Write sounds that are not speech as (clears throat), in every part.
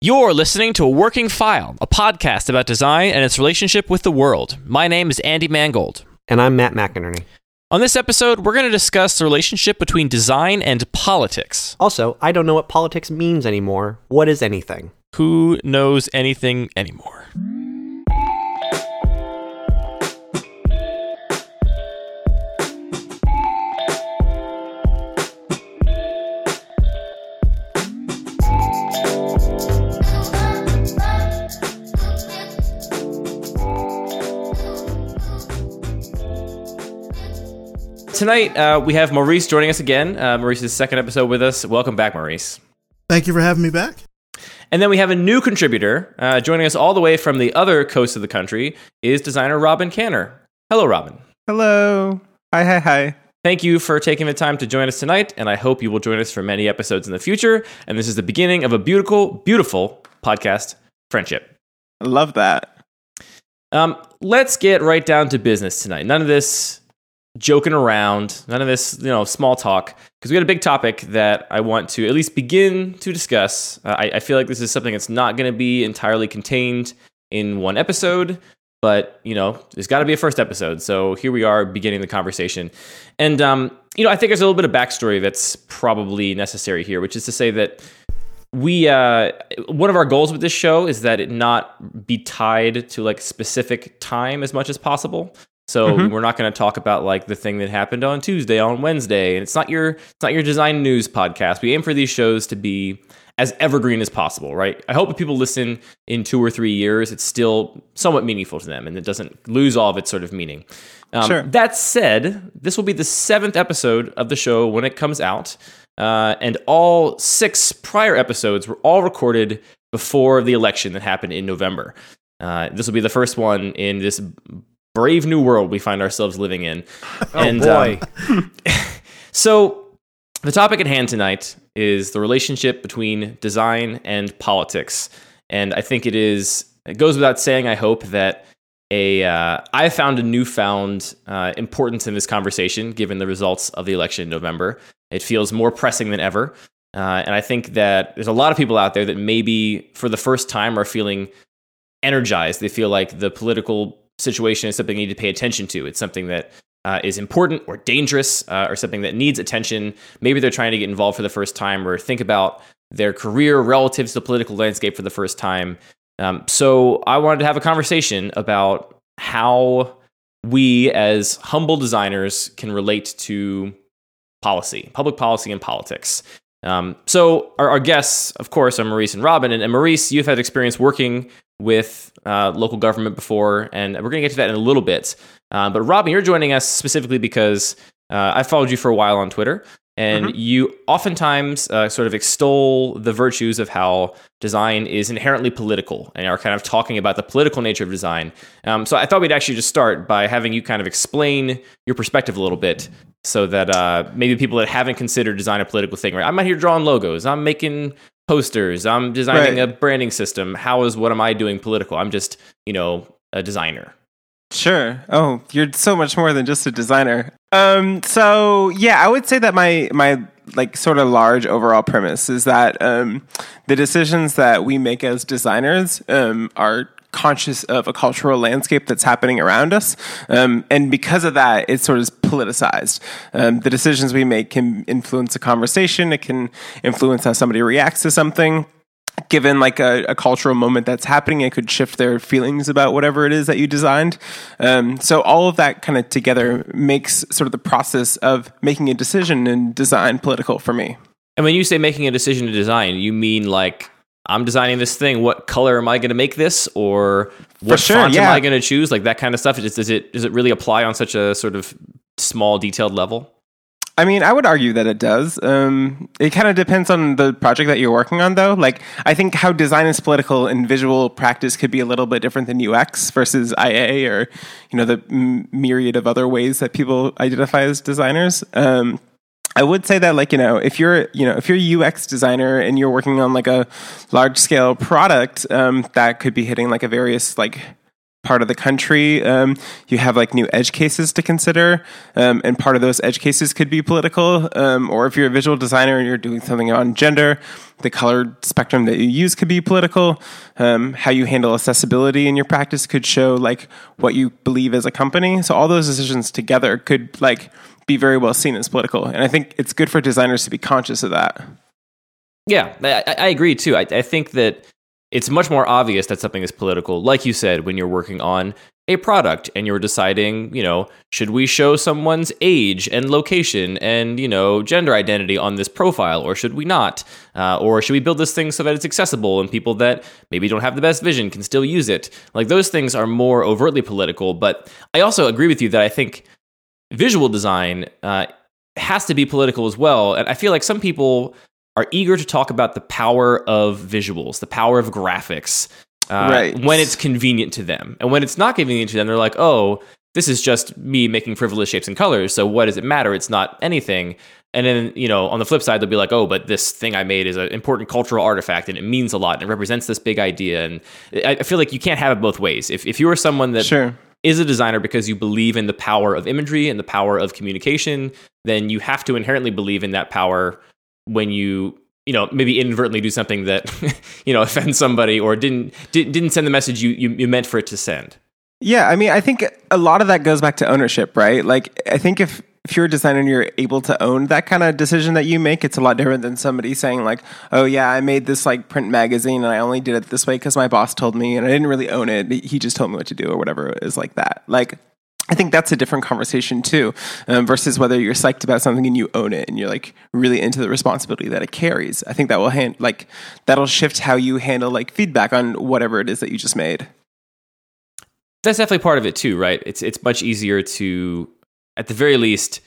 You're listening to a Working File, a podcast about design and its relationship with the world. My name is Andy Mangold. And I'm Matt McInerney. On this episode, we're going to discuss the relationship between design and politics. Also, I don't know what politics means anymore. What is anything? Who knows anything anymore? Tonight, uh, we have Maurice joining us again. Uh, Maurice's second episode with us. Welcome back, Maurice. Thank you for having me back. And then we have a new contributor uh, joining us all the way from the other coast of the country is designer Robyn Kanner. Hello, Robyn. Hello. Hi, hi, hi. Thank you for taking the time to join us tonight, and I hope you will join us for many episodes in the future. And this is the beginning of a beautiful, beautiful podcast friendship. I love that. Um, let's get right down to business tonight. None of this joking around, none of this, you know, small talk, because we got a big topic that I want to at least begin to discuss. Uh, I, I feel like this is something that's not going to be entirely contained in one episode, but you know, there's got to be a first episode. So here we are beginning the conversation, and um, you know, I think there's a little bit of backstory that's probably necessary here, which is to say that we uh, one of our goals with this show is that it not be tied to like specific time as much as possible so mm-hmm. we're not going to talk about like the thing that happened on Tuesday, on Wednesday, and it's not your it's not your design news podcast. We aim for these shows to be as evergreen as possible, right? I hope if people listen in two or three years, it's still somewhat meaningful to them and it doesn't lose all of its sort of meaning. Um, sure. That said, this will be the seventh episode of the show when it comes out, uh, and all six prior episodes were all recorded before the election that happened in November. Uh, this will be the first one in this brave new world we find ourselves living in. (laughs) oh and, boy. Um, (laughs) so the topic at hand tonight is the relationship between design and politics. And I think it is, it goes without saying, I hope that a uh, I found a newfound uh, importance in this conversation given the results of the election in November. It feels more pressing than ever. Uh, and I think that there's a lot of people out there that maybe for the first time are feeling energized. They feel like the political situation is something you need to pay attention to. It's something that uh, is important or dangerous uh, or something that needs attention. Maybe they're trying to get involved for the first time or think about their career relative to the political landscape for the first time. Um, so I wanted to have a conversation about how we as humble designers can relate to policy, public policy, and politics. Um, so our, our, guests, of course, are Maurice and Robyn. And, and Maurice, you've had experience working with uh, local government before, and we're going to get to that in a little bit. Uh, but Robyn, you're joining us specifically because uh, I followed you for a while on Twitter, and mm-hmm. you oftentimes uh, sort of extol the virtues of how design is inherently political and are kind of talking about the political nature of design. Um, so I thought we'd actually just start by having you kind of explain your perspective a little bit so that uh, maybe people that haven't considered design a political thing, right? I'm out here drawing logos, I'm making posters, I'm designing right. a branding system. How is what am I doing political? I'm just, you know, a designer. Sure. Oh, you're so much more than just a designer. Um, so yeah, I would say that my my like sort of large overall premise is that um, the decisions that we make as designers um, are conscious of a cultural landscape that's happening around us. Um, and because of that, it's sort of politicized. Um, the decisions we make can influence a conversation, it can influence how somebody reacts to something given like a, a, cultural moment that's happening, it could shift their feelings about whatever it is that you designed. Um, so all of that kind of together makes sort of the process of making a decision in design political for me. And when you say making a decision to design, you mean like I'm designing this thing. What color am I going to make this, or what sure, font yeah. am I going to choose? Like that kind of stuff. Does it does it really apply on such a sort of small, detailed level? I mean, I would argue that it does. Um, it kind of depends on the project that you're working on, though. Like, I think how design is political and visual practice could be a little bit different than UX versus IA or, you know, the m- myriad of other ways that people identify as designers. Um, I would say that, like, you know, if you're, you know, if you're a UX designer and you're working on like a large scale product, um, that could be hitting like a various like part of the country, um, you have like new edge cases to consider, um, and part of those edge cases could be political. Um, or if you're a visual designer and you're doing something on gender, the color spectrum that you use could be political. Um, how you handle accessibility in your practice could show like what you believe as a company. So all those decisions together could like be very well seen as political, and I think it's good for designers to be conscious of that. Yeah, I, I agree too. I, I think that it's much more obvious that something is political, like you said, when you're working on a product and you're deciding, you know, should we show someone's age and location and, you know, gender identity on this profile or should we not? Uh, or should we build this thing so that it's accessible and people that maybe don't have the best vision can still use it? Like those things are more overtly political. But I also agree with you that I think visual design uh, has to be political as well. And I feel like some people are eager to talk about the power of visuals, the power of graphics, uh, Right. when it's convenient to them. And when it's not convenient to them, they're like, oh, this is just me making frivolous shapes and colors. So what does it matter? It's not anything. And then, you know, on the flip side, they'll be like, oh, but this thing I made is an important cultural artifact and it means a lot and it represents this big idea. And I I feel like you can't have it both ways. If, if you are someone that Sure. is a designer because you believe in the power of imagery and the power of communication, then you have to inherently believe in that power when you you know maybe inadvertently do something that (laughs) you know offends somebody or didn't didn't send the message you, you you meant for it to send. Yeah, I mean, I think a lot of that goes back to ownership, right? Like, I think if if you're a designer and you're able to own that kind of decision that you make, it's a lot different than somebody saying like, "Oh yeah, I made this like print magazine and I only did it this way because my boss told me and I didn't really own it. He just told me what to do or whatever it is like that." Like. I think that's a different conversation too, um, versus whether you're psyched about something and you own it and you're like really into the responsibility that it carries. I think that will hand like that'll shift how you handle like feedback on whatever it is that you just made. That's definitely part of it too, right? It's it's much easier to, at the very least,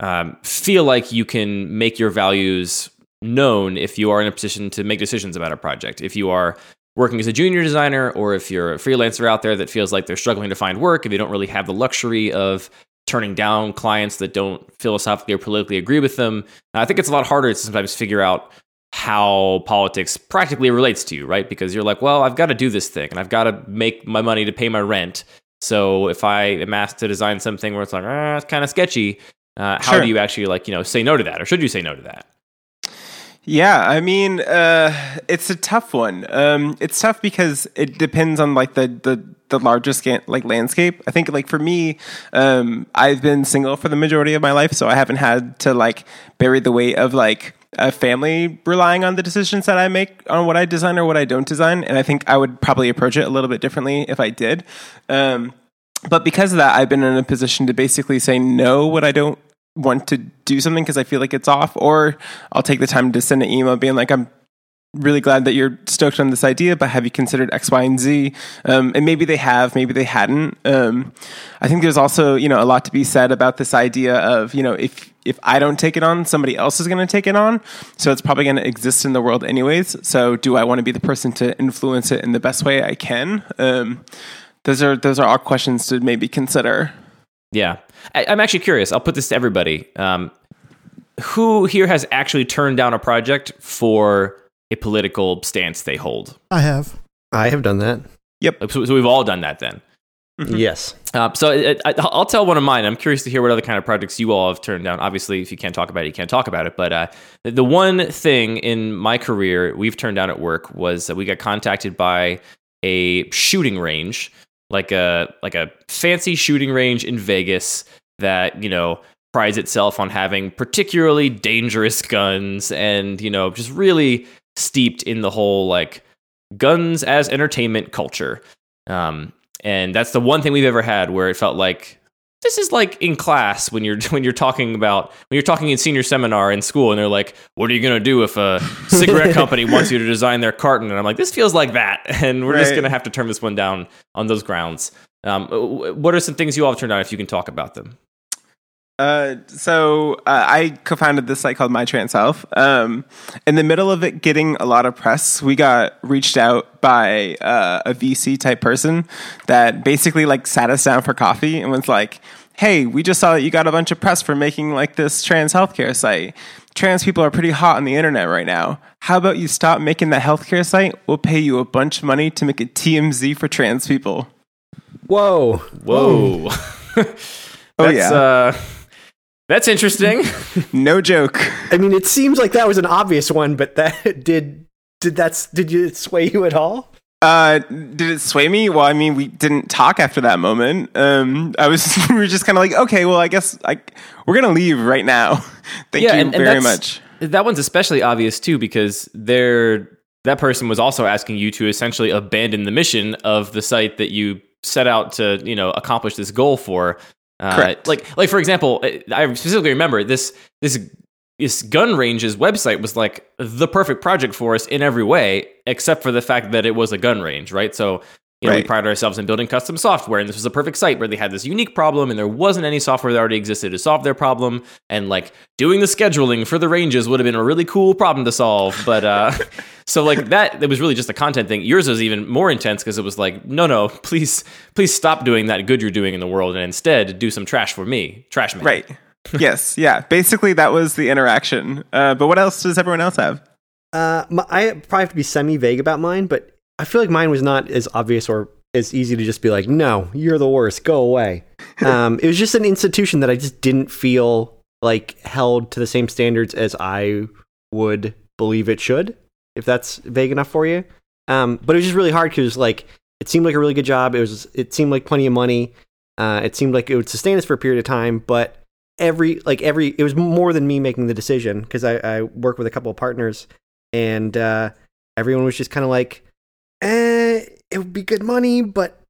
um, feel like you can make your values known if you are in a position to make decisions about a project. If you are working as a junior designer, or if you're a freelancer out there that feels like they're struggling to find work, if you don't really have the luxury of turning down clients that don't philosophically or politically agree with them, I think it's a lot harder to sometimes figure out how politics practically relates to you, right? Because you're like, well, I've got to do this thing and I've got to make my money to pay my rent. So if I am asked to design something where it's like, ah, it's kind of sketchy, uh, how Sure. do you actually like, you know, say no to that? Or should you say no to that? Yeah, I mean, uh, it's a tough one. Um, it's tough because it depends on like the the the larger like landscape. I think like for me, um, I've been single for the majority of my life, so I haven't had to like bury the weight of like a family relying on the decisions that I make on what I design or what I don't design. And I think I would probably approach it a little bit differently if I did. Um, but because of that, I've been in a position to basically say no what I don't want to do something because I feel like it's off, or I'll take the time to send an email being like, I'm really glad that you're stoked on this idea, but have you considered X, Y, and Z? Um, and maybe they have, maybe they hadn't. Um, I think there's also, you know, a lot to be said about this idea of, you know, if if I don't take it on, somebody else is going to take it on. So it's probably going to exist in the world anyways. So do I want to be the person to influence it in the best way I can? Um, those are those are all questions to maybe consider. Yeah. I, I'm actually curious. I'll put this to everybody. Um, who here has actually turned down a project for a political stance they hold? I have. I have done that. So, so we've all done that then. Mhm. Yes. Uh, so it, I, I'll tell one of mine. I'm curious to hear what other kind of projects you all have turned down. Obviously, if you can't talk about it, you can't talk about it. But uh, the one thing in my career we've turned down at work was that we got contacted by a shooting range, like a like a fancy shooting range in Vegas that you know prides itself on having particularly dangerous guns and you know just really steeped in the whole like guns as entertainment culture. Um, and that's the one thing we've ever had where it felt like this is like in class when you're (laughs) when you're talking about when you're talking in senior seminar in school and they're like what are you going to do if a cigarette (laughs) company wants you to design their carton? And i'm like this feels like that. (laughs) And we're just going to have to turn this one down on those grounds. Um, what are some things you all have turned down if you can talk about them Uh, so uh, I co-founded this site called My Trans Health. Um, in the middle of it getting a lot of press, we got reached out by uh, a VC type person that basically like sat us down for coffee and was like, "Hey, we just saw that you got a bunch of press for making like this trans healthcare site. Trans people are pretty hot on the internet right now. How about you stop making that healthcare site? We'll pay you a bunch of money to make a TMZ for trans people." Whoa. Whoa. (laughs) Oh, that's, yeah. That's interesting. (laughs) No joke. I mean, it seems like that was an obvious one, but that (laughs) did did that's did you sway you at all? Uh, did it sway me? Well, I mean, we didn't talk after that moment. Um, I was (laughs) we were just kind of like, okay, well, I guess like we're gonna leave right now. Thank you very that's- much. That one's especially obvious too because they're that person was also asking you to essentially abandon the mission of the site that you set out to, you know, accomplish this goal for. Uh, Correct. Like, like for example, I specifically remember this this this gun range's website was like the perfect project for us in every way, except for the fact that it was a gun range, right? So. You know, we Right. pride ourselves in building custom software, and this was a perfect site where they had this unique problem, and there wasn't any software that already existed to solve their problem. And like doing the scheduling for the ranges would have been a really cool problem to solve. But uh, (laughs) (laughs) so like that, it was really just a content thing. Yours was even more intense because it was like, no, no, please, please stop doing that good you're doing in the world, and instead do some trash for me, trash man. Right. yes. Yeah. Basically, that was the interaction. Uh, but what else does everyone else have? Uh, my, I probably have to be semi vague about mine, but I feel like mine was not as obvious or as easy to just be like, no, you're the worst, go away. (laughs) um, it was just an institution that I just didn't feel like held to the same standards as I would believe it should, if that's vague enough for you. Um, but it was just really hard because like it seemed like a really good job. It was it seemed like plenty of money. Uh, it seemed like it would sustain us for a period of time, but every like every it was more than me making the decision because I, I work with a couple of partners and uh, everyone was just kind of like, eh, it would be good money, but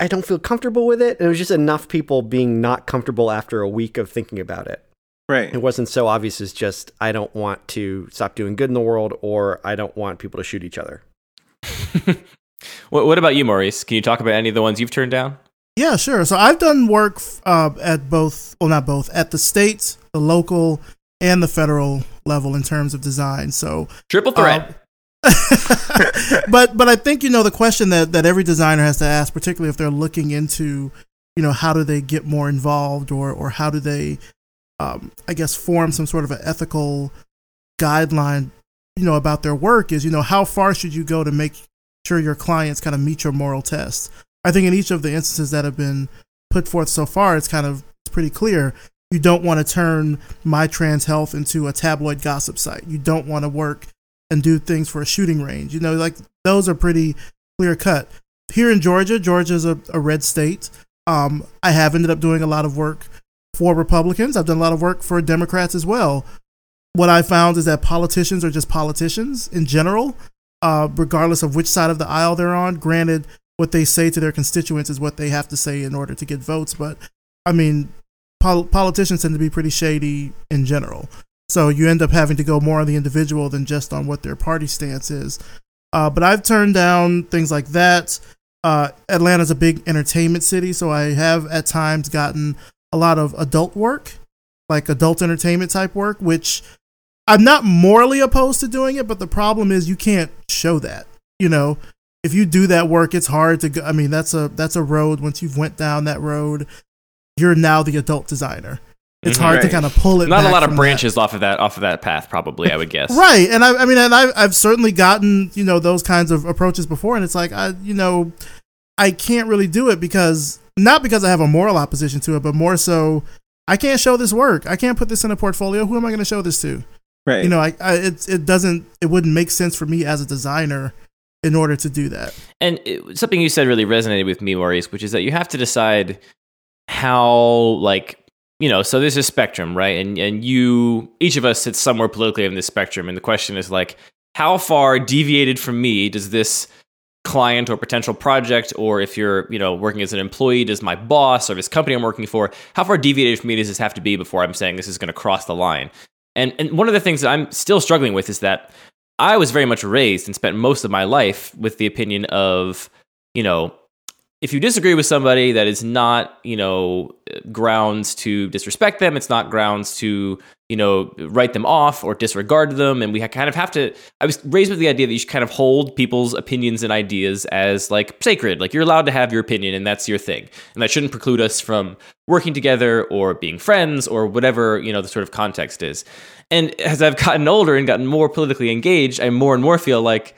I don't feel comfortable with it. And it was just enough people being not comfortable after a week of thinking about it. Right. It wasn't so obvious as just I don't want to stop doing good in the world or I don't want people to shoot each other. (laughs) What, what about you, Maurice? Can you talk about any of the ones you've turned down? Yeah, sure. So I've done work uh, at both, well, not both, at the state, the local, and the federal level in terms of design. So, Triple threat. (laughs) but but I think you know the question that that every designer has to ask, particularly if they're looking into, you know, how do they get more involved, or or how do they, um, I guess, form some sort of an ethical guideline, you know, about their work is, you know, how far should you go to make sure your clients kind of meet your moral test. I think in each of the instances that have been put forth so far, it's kind of it's pretty clear. You don't want to turn My Trans Health into a tabloid gossip site. You don't want to work and do things for a shooting range. You know, like those are pretty clear cut. Here in Georgia, Georgia's a, a red state. Um, I have ended up doing a lot of work for Republicans. I've done a lot of work for Democrats as well. What I found is that politicians are just politicians in general, uh, regardless of which side of the aisle they're on. Granted, what they say to their constituents is what they have to say in order to get votes. But I mean, pol- politicians tend to be pretty shady in general. So you end up having to go more on the individual than just on what their party stance is. Uh, but I've turned down things like that. Uh, Atlanta's a big entertainment city, so I have at times gotten a lot of adult work, like adult entertainment type work, which I'm not morally opposed to doing it, but the problem is you can't show that. You know, if you do that work, it's hard to go. I mean, that's a that's a road. Once you've went down that road, you're now the adult designer. It's Mhm. hard to kind of pull it. Not a lot of branches off of that off of that path, probably. I would guess. (laughs) Right, and I, I mean, and I've, I've certainly gotten you know those kinds of approaches before, and it's like I, you know, I can't really do it because not because I have a moral opposition to it, but more so I can't show this work. I can't put this in a portfolio. Who am I going to show this to? Right. You know, I, I it it doesn't it wouldn't make sense for me as a designer in order to do that. And it, something you said really resonated with me, Maurice, which is that you have to decide how, like, you know, so there's a spectrum, right? And and you, each of us sits somewhere politically in this spectrum, and the question is like, how far deviated from me does this client or potential project, or if you're, you know, working as an employee, does my boss or this company I'm working for, how far deviated from me does this have to be before I'm saying this is going to cross the line? And and one of the things that I'm still struggling with is that I was very much raised and spent most of my life with the opinion of, you know, if you disagree with somebody, that is not, you know, grounds to disrespect them. It's not grounds to, you know, write them off or disregard them. And we kind of have to. I was raised with the idea that you should kind of hold people's opinions and ideas as like sacred. Like you're allowed to have your opinion and that's your thing. And that shouldn't preclude us from working together or being friends or whatever, you know, the sort of context is. And as I've gotten older and gotten more politically engaged, I more and more feel like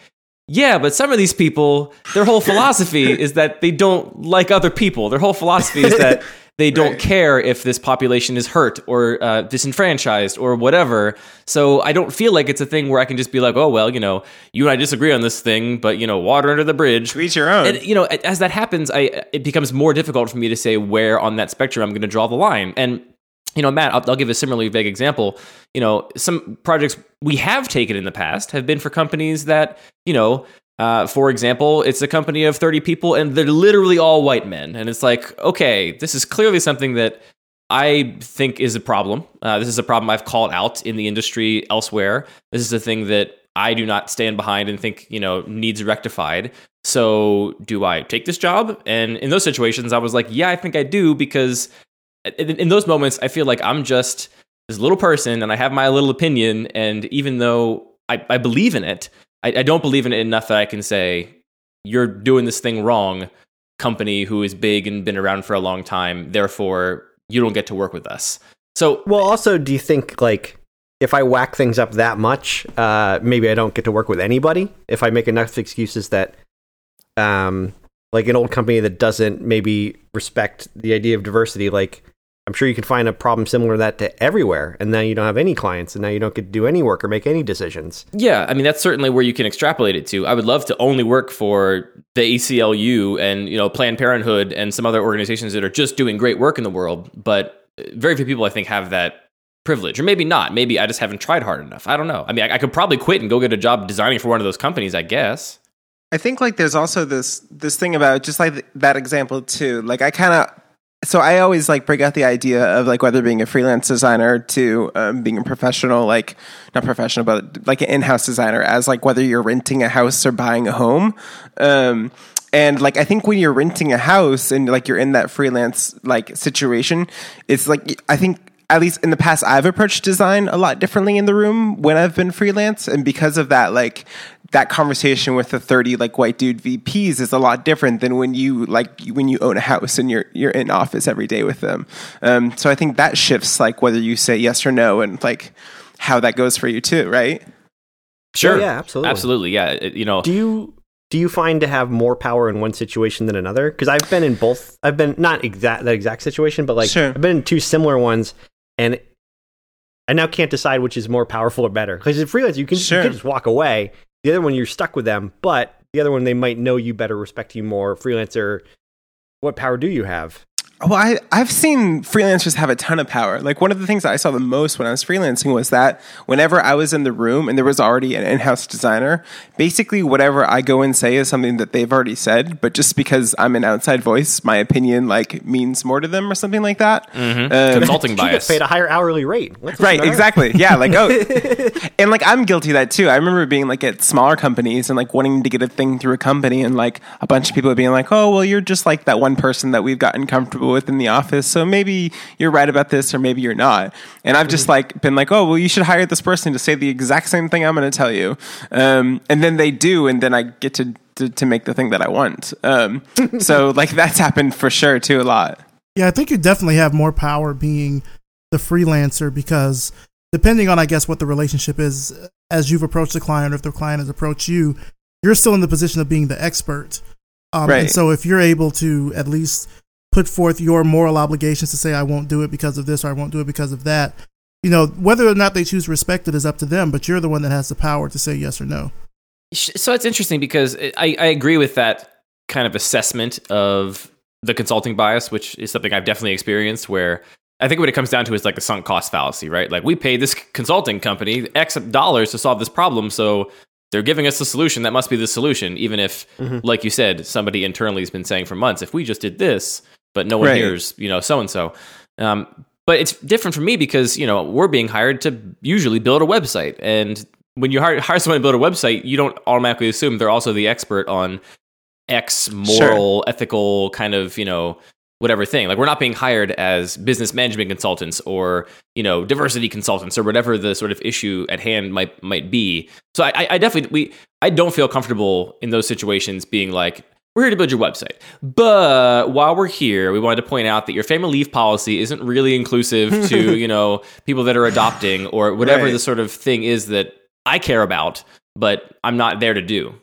yeah, but some of these people, their whole philosophy (laughs) is that they don't like other people. Their whole philosophy is that (laughs) they don't Right. care if this population is hurt or uh, disenfranchised or whatever. So I don't feel like it's a thing where I can just be like, oh, well, you know, you and I disagree on this thing, but, you know, water under the bridge. To each your own. And you know, as that happens, I it becomes more difficult for me to say where on that spectrum I'm going to draw the line. And you know, Matt, I'll, I'll give a similarly vague example. You know, some projects we have taken in the past have been for companies that you know. Uh, for example, it's a company of 30 people and they're literally all white men. And it's like, okay, this is clearly something that I think is a problem. Uh, this is a problem I've called out in the industry elsewhere. This is a thing that I do not stand behind and think, you know, needs rectified. So, do I take this job? And in those situations, I was like, yeah, I think I do because in, those moments, I feel like I'm just this little person and I have my little opinion. And even though I, I believe in it, I, I don't believe in it enough that I can say, you're doing this thing wrong, company who is big and been around for a long time. Therefore, you don't get to work with us. So, Well, also, do you think like if I whack things up that much, uh, maybe I don't get to work with anybody? If I make enough excuses that, um, like an old company that doesn't maybe respect the idea of diversity, like I'm sure you could find a problem similar to that to everywhere, and now you don't have any clients, and now you don't get to do any work or make any decisions. Yeah, I mean that's certainly where you can extrapolate it to. I would love to only work for the ACLU and you know Planned Parenthood and some other organizations that are just doing great work in the world, but very few people I think have that privilege, or maybe not. Maybe I just haven't tried hard enough. I don't know. I mean, I, I could probably quit and go get a job designing for one of those companies. I guess. I think like there's also this this thing about just like th- that example too. Like I kind of so I always like break out the idea of like whether being a freelance designer to um, being a professional, like not professional, but like an in-house designer, as like whether you're renting a house or buying a home. Um, and like I think when you're renting a house and like you're in that freelance like situation, it's like I think at least in the past I've approached design a lot differently in the room when I've been freelance, and because of that, like that conversation with the 30 like white dude VPs is a lot different than when you like when you own a house and you're you're in office every day with them. Um, so I think that shifts like whether you say yes or no and like how that goes for you too, right? Sure. yeah, absolutely. Absolutely. Yeah. You know. Do you do you find to have more power in one situation than another? Because I've been in both. I've been not exact that exact situation, but like Sure. I've been in two similar ones, and I now can't decide which is more powerful or better. Because in freelance, you can, Sure. you can just walk away. The other one, you're stuck with them, but the other one, they might know you better, respect you more. Freelancer, what power do you have? Well, I, I've seen freelancers have a ton of power. Like one of the things that I saw the most when I was freelancing was that whenever I was in the room and there was already an in-house designer, basically whatever I go and say is something that they've already said, but just because I'm an outside voice, my opinion like means more to them or something like that. Um, Consulting You get bias. paid a higher hourly rate. Right, matter? exactly. Yeah, like oh, (laughs) and like I'm guilty of that too. I remember being like at smaller companies and like wanting to get a thing through a company, and like a bunch of people being like, "Oh, well, you're just like that one person that we've gotten comfortable with in the office, so maybe you're right about this, or maybe you're not." And I've just like been like, "Oh, well, you should hire this person to say the exact same thing I'm going to tell you," um, and then they do, and then I get to to, to make the thing that I want. Um, (laughs) so like that's happened for sure too a lot. Yeah, I think you definitely have more power being the freelancer because depending on, I guess, what the relationship is, as you've approached the client or if the client has approached you, you're still in the position of being the expert. Um, Right. And so if you're able to at least put forth your moral obligations to say, I won't do it because of this or I won't do it because of that, you know, whether or not they choose respect it is up to them, but you're the one that has the power to say yes or no. So it's interesting because I, I agree with that kind of assessment of the consulting bias, which is something I've definitely experienced. Where I think what it comes down to is like the sunk cost fallacy, right? Like we paid this consulting company X dollars to solve this problem, so they're giving us the solution. That must be the solution, even if, mm-hmm. like you said, somebody internally has been saying for months, if we just did this, but no one Right. hears, you know, so and so. Um, But it's different for me because you know we're being hired to usually build a website, and when you hire, hire someone to build a website, you don't automatically assume they're also the expert on X moral, ethical kind of you know whatever thing. Like we're not being hired as business management consultants or you know diversity consultants or whatever the sort of issue at hand might might be. So I, I- I definitely we I don't feel comfortable in those situations being like. We're here to build your website. But while we're here, we wanted to point out that your family leave policy isn't really inclusive (laughs) to, you know, people that are adopting or whatever Right. the sort of thing is that I care about, but I'm not there to do.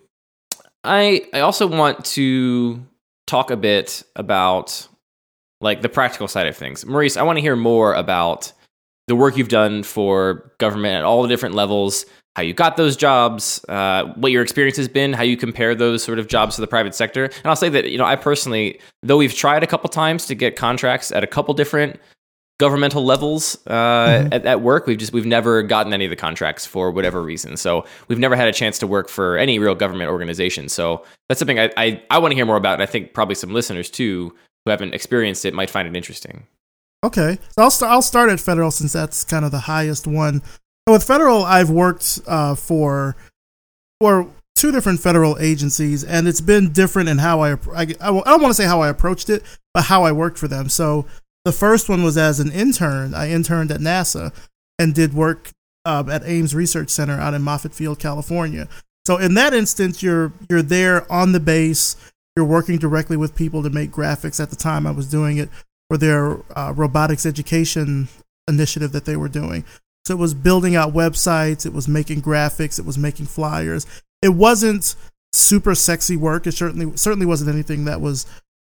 I I also want to talk a bit about like the practical side of things. Maurice, I want to hear more about the work you've done for government at all the different levels, how you got those jobs, uh, what your experience has been, how you compare those sort of jobs to the private sector. And I'll say that, you know, I personally, though we've tried a couple times to get contracts at a couple different governmental levels uh, mm-hmm. at, at, work. We've just we've never gotten any of the contracts for whatever reason. So we've never had a chance to work for any real government organization. So that's something I I, I want to hear more about, and I think probably some listeners too who haven't experienced it might find it interesting. Okay, so I'll start. I'll start at federal since that's kind of the highest one. With federal, I've worked uh, for for two different federal agencies, and it's been different in how I I, I don't want to say how I approached it, but how I worked for them. So the first one was as an intern. I interned at NASA and did work uh, at Ames Research Center out in Moffett Field, California. So in that instance, you're you're there on the base. You're working directly with people to make graphics. At the time, I was doing it for their uh, robotics education initiative that they were doing. So it was building out websites. It was making graphics. It was making flyers. It wasn't super sexy work. It certainly certainly wasn't anything that was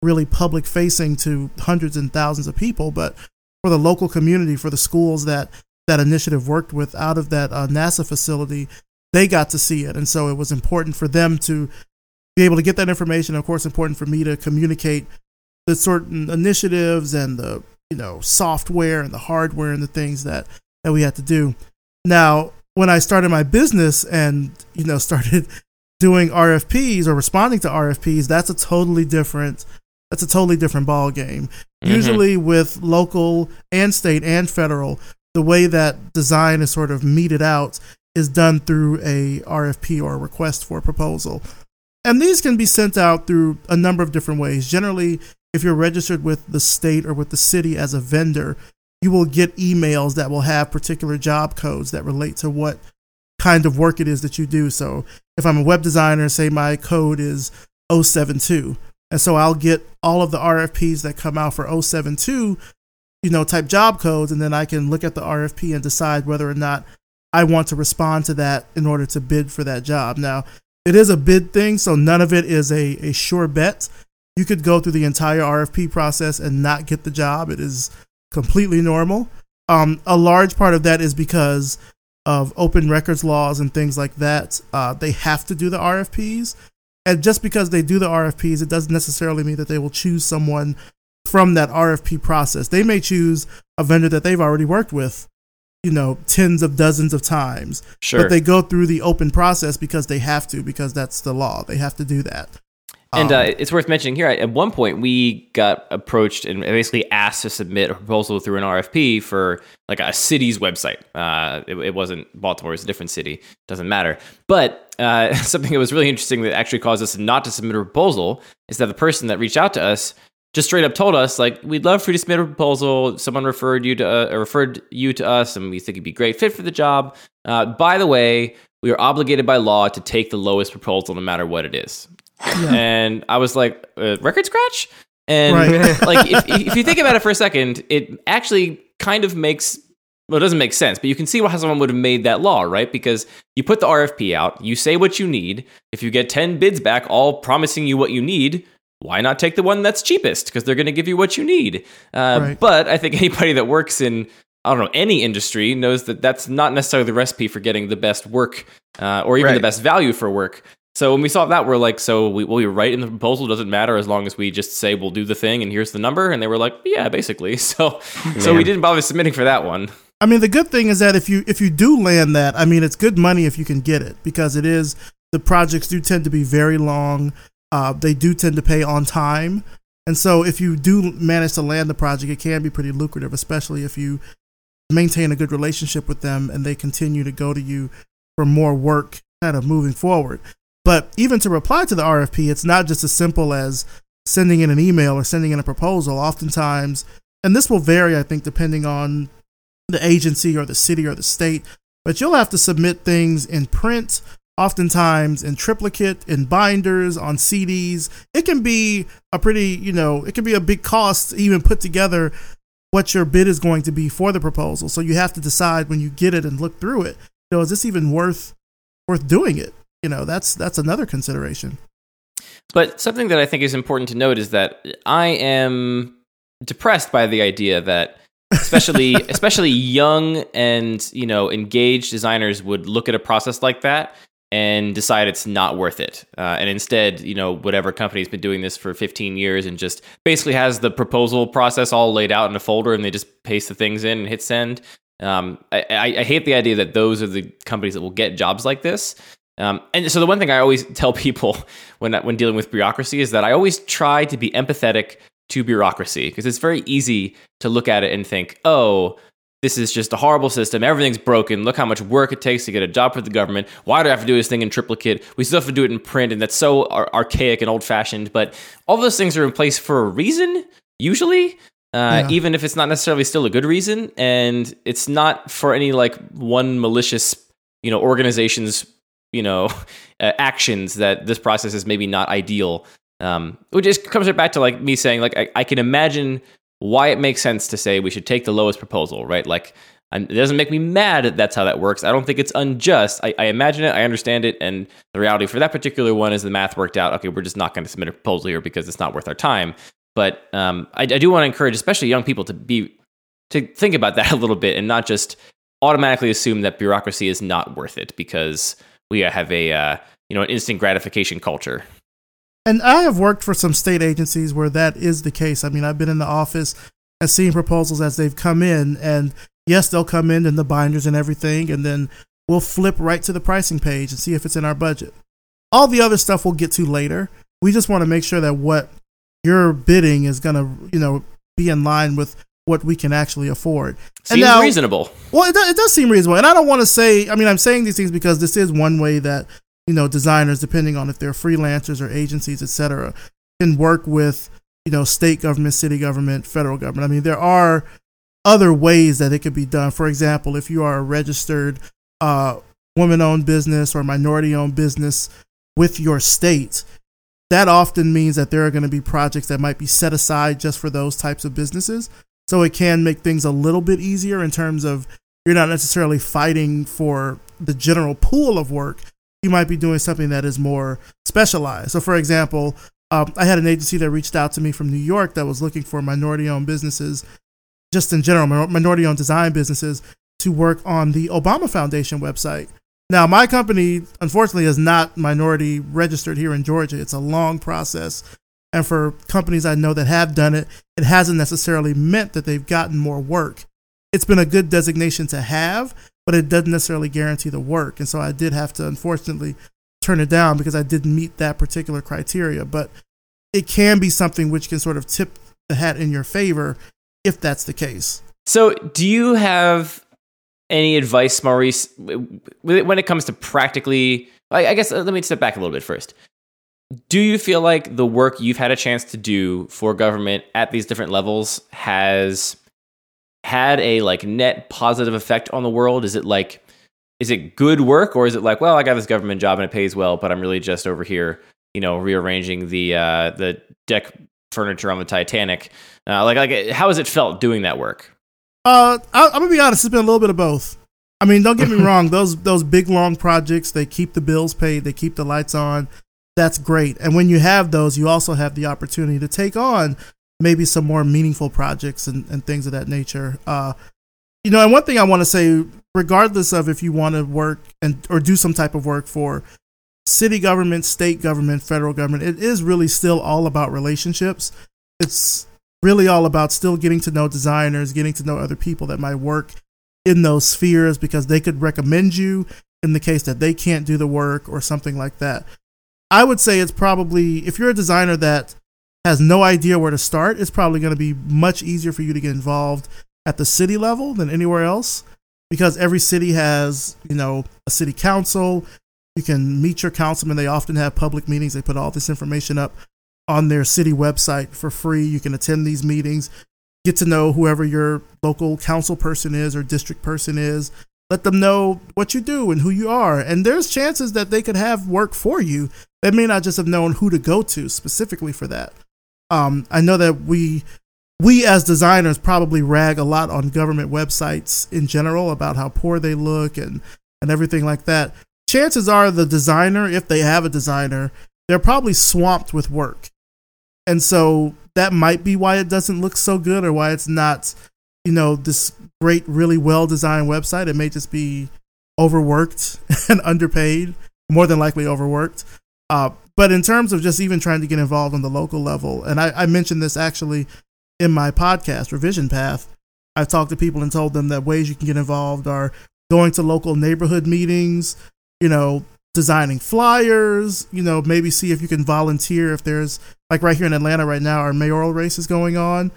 really public facing to hundreds and thousands of people, but for the local community, for the schools that that initiative worked with out of that uh, NASA facility, they got to see it, and so it was important for them to be able to get that information. Of course, important for me to communicate the certain initiatives and the you know software and the hardware and the things that that we had to do. Now, when I started my business and you know (laughs) started doing RFPs or responding to RFPs, that's a totally different that's a totally different ball game. Mm-hmm. Usually with local and state and federal, the way that design is sort of meted out is done through a RFP or a request for a proposal. And these can be sent out through a number of different ways. Generally, if you're registered with the state or with the city as a vendor, you will get emails that will have particular job codes that relate to what kind of work it is that you do. So if I'm a web designer, say my code is 072, and so I'll get all of the RFPs that come out for 072, you know, type job codes, and then I can look at the RFP and decide whether or not I want to respond to that in order to bid for that job. Now, it is a bid thing, so none of it is a, a sure bet. You could go through the entire RFP process and not get the job. It is completely normal. Um, a large part of that is because of open records laws and things like that. Uh, they have to do the RFPs and just because they do the RFPs, it doesn't necessarily mean that they will choose someone from that RFP process. They may choose a vendor that they've already worked with, you know, tens of dozens of times. Sure. But they go through the open process because they have to, because that's the law. They have to do that. And uh, um, it's worth mentioning here. At one point, we got approached and basically asked to submit a proposal through an RFP for like a city's website. Uh, it, it, wasn't Baltimore; it's a different city. Doesn't matter. But uh, (laughs) something that was really interesting that actually caused us not to submit a proposal is that the person that reached out to us just straight up told us like, "We'd love for you to submit a proposal. Someone referred you to uh, referred you to us, and we think you'd be a great fit for the job. Uh, by the way." We are obligated by law to take the lowest proposal, no matter what it is. Yeah. And I was like, uh, record scratch? And right. like, if, (laughs) if you think about it for a second, it actually kind of makes well, it doesn't make sense, but you can see how someone would have made that law, right? Because you put the RFP out, you say what you need. If you get 10 bids back, all promising you what you need, why not take the one that's cheapest? Because they're going to give you what you need. Uh, right. But I think (laughs) anybody that works in, I don't know, any industry knows that that's not necessarily the recipe for getting the best work uh, or even right. the best value for work. So when we saw that, we're like, so we, we write in the proposal doesn't matter as long as we just say we'll do the thing and here's the number. And they were like, yeah, basically. (laughs) So Man. so we didn't bother submitting for that one. I mean, the good thing is that if you if you do land that, I mean, it's good money if you can get it because it is the projects do tend to be very long. Uh, they do tend to pay on time, and so if you do manage to land the project, it can be pretty lucrative, especially if you maintain a good relationship with them and they continue to go to you for more work, kind of moving forward. But even to reply to the RFP, it's not just as simple as sending in an email or sending in a proposal. Oftentimes, and this will vary, I think, depending on the agency or the city or the state, but you'll have to submit things in print, oftentimes in triplicate, in binders, on CDs. It can be a pretty, you know, it can be a big cost to even put together what your bid is going to be for the proposal. So you have to decide when you get it and look through it, you know, is this even worth worth doing it? You know that's that's another consideration. But something that I think is important to note is that I am depressed by the idea that especially (laughs) especially young and you know engaged designers would look at a process like that and decide it's not worth it. Uh, and instead you know whatever company's been doing this for 15 years and just basically has the proposal process all laid out in a folder and they just paste the things in and hit send. Um, I, I, I hate the idea that those are the companies that will get jobs like this um, and so the one thing I always tell people (laughs) when when dealing with bureaucracy is that I always try to be empathetic to bureaucracy because it's very easy to look at it and think, oh, this is just a horrible system. Everything's broken. Look how much work it takes to get a job for the government. Why do I have to do this thing in triplicate? We still have to do it in print, and that's so ar- archaic and old fashioned. But all those things are in place for a reason, usually, uh, yeah. even if it's not necessarily still a good reason. And it's not for any like one malicious, you know, organization's, you know, (laughs) uh, actions that this process is maybe not ideal. Um, which just comes right back to like me saying, like, I, I, can imagine why it makes sense to say we should take the lowest proposal, right? Like, it doesn't make me mad that that's how that works. I don't think it's unjust. I, I, imagine it, I understand it, and the reality for that particular one is the math worked out. Okay, we're just not going to submit a proposal here because it's not worth our time. But um, I, I do want to encourage, especially young people, to be to think about that (laughs) a little bit and not just automatically assume that bureaucracy is not worth it because we have a uh, you know an instant gratification culture and I have worked for some state agencies where that is the case. I mean, I've been in the office and seen proposals as they've come in, and yes, they'll come in in the binders and everything, and then we'll flip right to the pricing page and see if it's in our budget. All the other stuff we'll get to later. We just want to make sure that what you're bidding is going to, you know, be in line with what we can actually afford. Seems now, reasonable. Well, it does, it does seem reasonable, and I don't want to say. I mean, I'm saying these things because this is one way that you know designers depending on if they're freelancers or agencies etc can work with you know state government city government federal government i mean there are other ways that it could be done for example if you are a registered uh, woman owned business or minority owned business with your state that often means that there are going to be projects that might be set aside just for those types of businesses so it can make things a little bit easier in terms of you're not necessarily fighting for the general pool of work you might be doing something that is more specialized. So, for example, um, I had an agency that reached out to me from New York that was looking for minority owned businesses, just in general, minority owned design businesses, to work on the Obama Foundation website. Now, my company, unfortunately, is not minority registered here in Georgia. It's a long process. And for companies I know that have done it, it hasn't necessarily meant that they've gotten more work. It's been a good designation to have, but it doesn't necessarily guarantee the work. And so I did have to unfortunately turn it down because I didn't meet that particular criteria. But it can be something which can sort of tip the hat in your favor if that's the case. So, do you have any advice, Maurice, when it comes to practically? I guess uh, let me step back a little bit first. Do you feel like the work you've had a chance to do for government at these different levels has had a like net positive effect on the world? Is it like is it good work or is it like, well, I got this government job and it pays well, but I'm really just over here, you know, rearranging the uh, the deck furniture on the Titanic? Uh, like, like, how has it felt doing that work? Uh, I, am gonna be honest. It's been a little bit of both. I mean, don't get me (laughs) wrong; those those big long projects they keep the bills paid, they keep the lights on. That's great. And when you have those, you also have the opportunity to take on maybe some more meaningful projects and, and things of that nature. Uh, you know, and one thing I want to say, regardless of if you want to work and or do some type of work for city government, state government, federal government, it is really still all about relationships. It's really all about still getting to know designers, getting to know other people that might work in those spheres because they could recommend you in the case that they can't do the work or something like that. I would say it's probably if you're a designer that has no idea where to start, it's probably going to be much easier for you to get involved at the city level than anywhere else because every city has, you know, a city council. You can meet your councilman. They often have public meetings. They put all this information up on their city website for free. You can attend these meetings, get to know whoever your local council person is or district person is. Let them know what you do and who you are. And there's chances that they could have work for you. They may not just have known who to go to specifically for that. Um, I know that we we as designers probably rag a lot on government websites in general about how poor they look and and everything like that. Chances are the designer, if they have a designer, they're probably swamped with work. And so that might be why it doesn't look so good or why it's not, you know, this great, really well designed website. It may just be overworked (laughs) and underpaid, more than likely overworked. Uh, but in terms of just even trying to get involved on the local level, and I, I mentioned this actually in my podcast, Revision Path, I've talked to people and told them that ways you can get involved are going to local neighborhood meetings, you know, designing flyers, you know, maybe see if you can volunteer if there's like right here in Atlanta right now our mayoral race is going on.